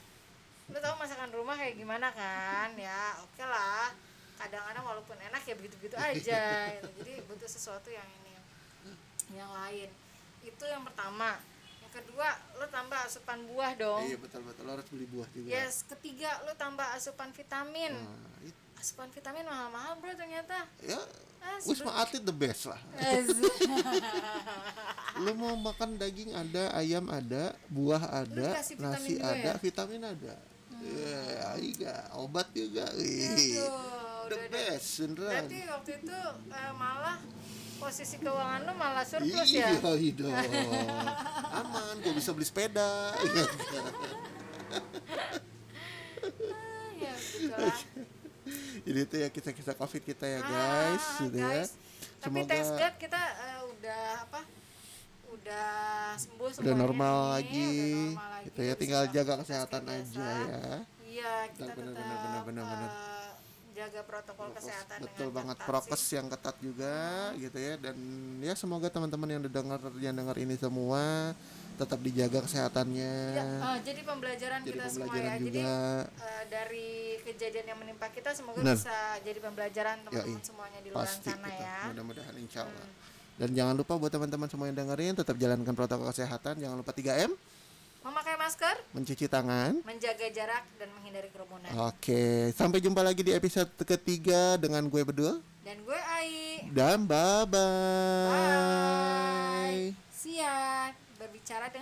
lu tahu masakan rumah kayak gimana kan? Ya oke lah. Kadang-kadang walaupun enak ya begitu-begitu aja. Gitu. jadi butuh sesuatu yang ini yang lain. Itu yang pertama. Yang kedua lu tambah asupan buah dong. Iya, betul betul. Lu harus beli buah juga. yes ketiga lu tambah asupan vitamin. Nah, itu asupan vitamin mahal-mahal bro ternyata ya Ah, Wisma Atlet the best lah. Lu mau makan daging ada, ayam ada, buah ada, nasi juga ada, ya? vitamin ada. Ya, iya, obat juga. Wih. Aduh, The udah best, beneran. Berarti waktu itu eh, malah posisi keuangan lu malah surplus Iya, ya? iya dong. Aman, gue bisa beli sepeda. Ah, ya begitulah. Jadi itu ya kisah-kisah covid kita ya Ah, guys, gitu ya. guys. Tapi Semoga God kita eh, udah apa? Udah sembuh udah semuanya normal nih, lagi, udah normal lagi, gitu ya. Tinggal jaga kesehatan aja ya. Iya, kita Benar, tetap benar, benar, benar, benar. eh, jaga protokol kesehatan betul banget ketat prokes sih. yang ketat juga gitu ya dan ya semoga teman-teman yang dengar yang dengar ini semua tetap dijaga kesehatannya Ya, eh, jadi pembelajaran jadi kita semua pembelajaran ya. Jadi juga eh, dari kejadian yang menimpa kita semoga Benar. bisa jadi pembelajaran teman-teman Yoi. semuanya di luar pasti sana gitu. ya. mudah-mudahan insya Allah dan jangan lupa buat teman-teman semua yang dengerin tetap jalankan protokol kesehatan jangan lupa 3M Memakai masker, mencuci tangan menjaga jarak dan menghindari kerumunan. oke sampai jumpa lagi di episode ketiga dengan gue Bedul Dan gue Ai. dan bye bye, Bye. See ya. Berbicara dengan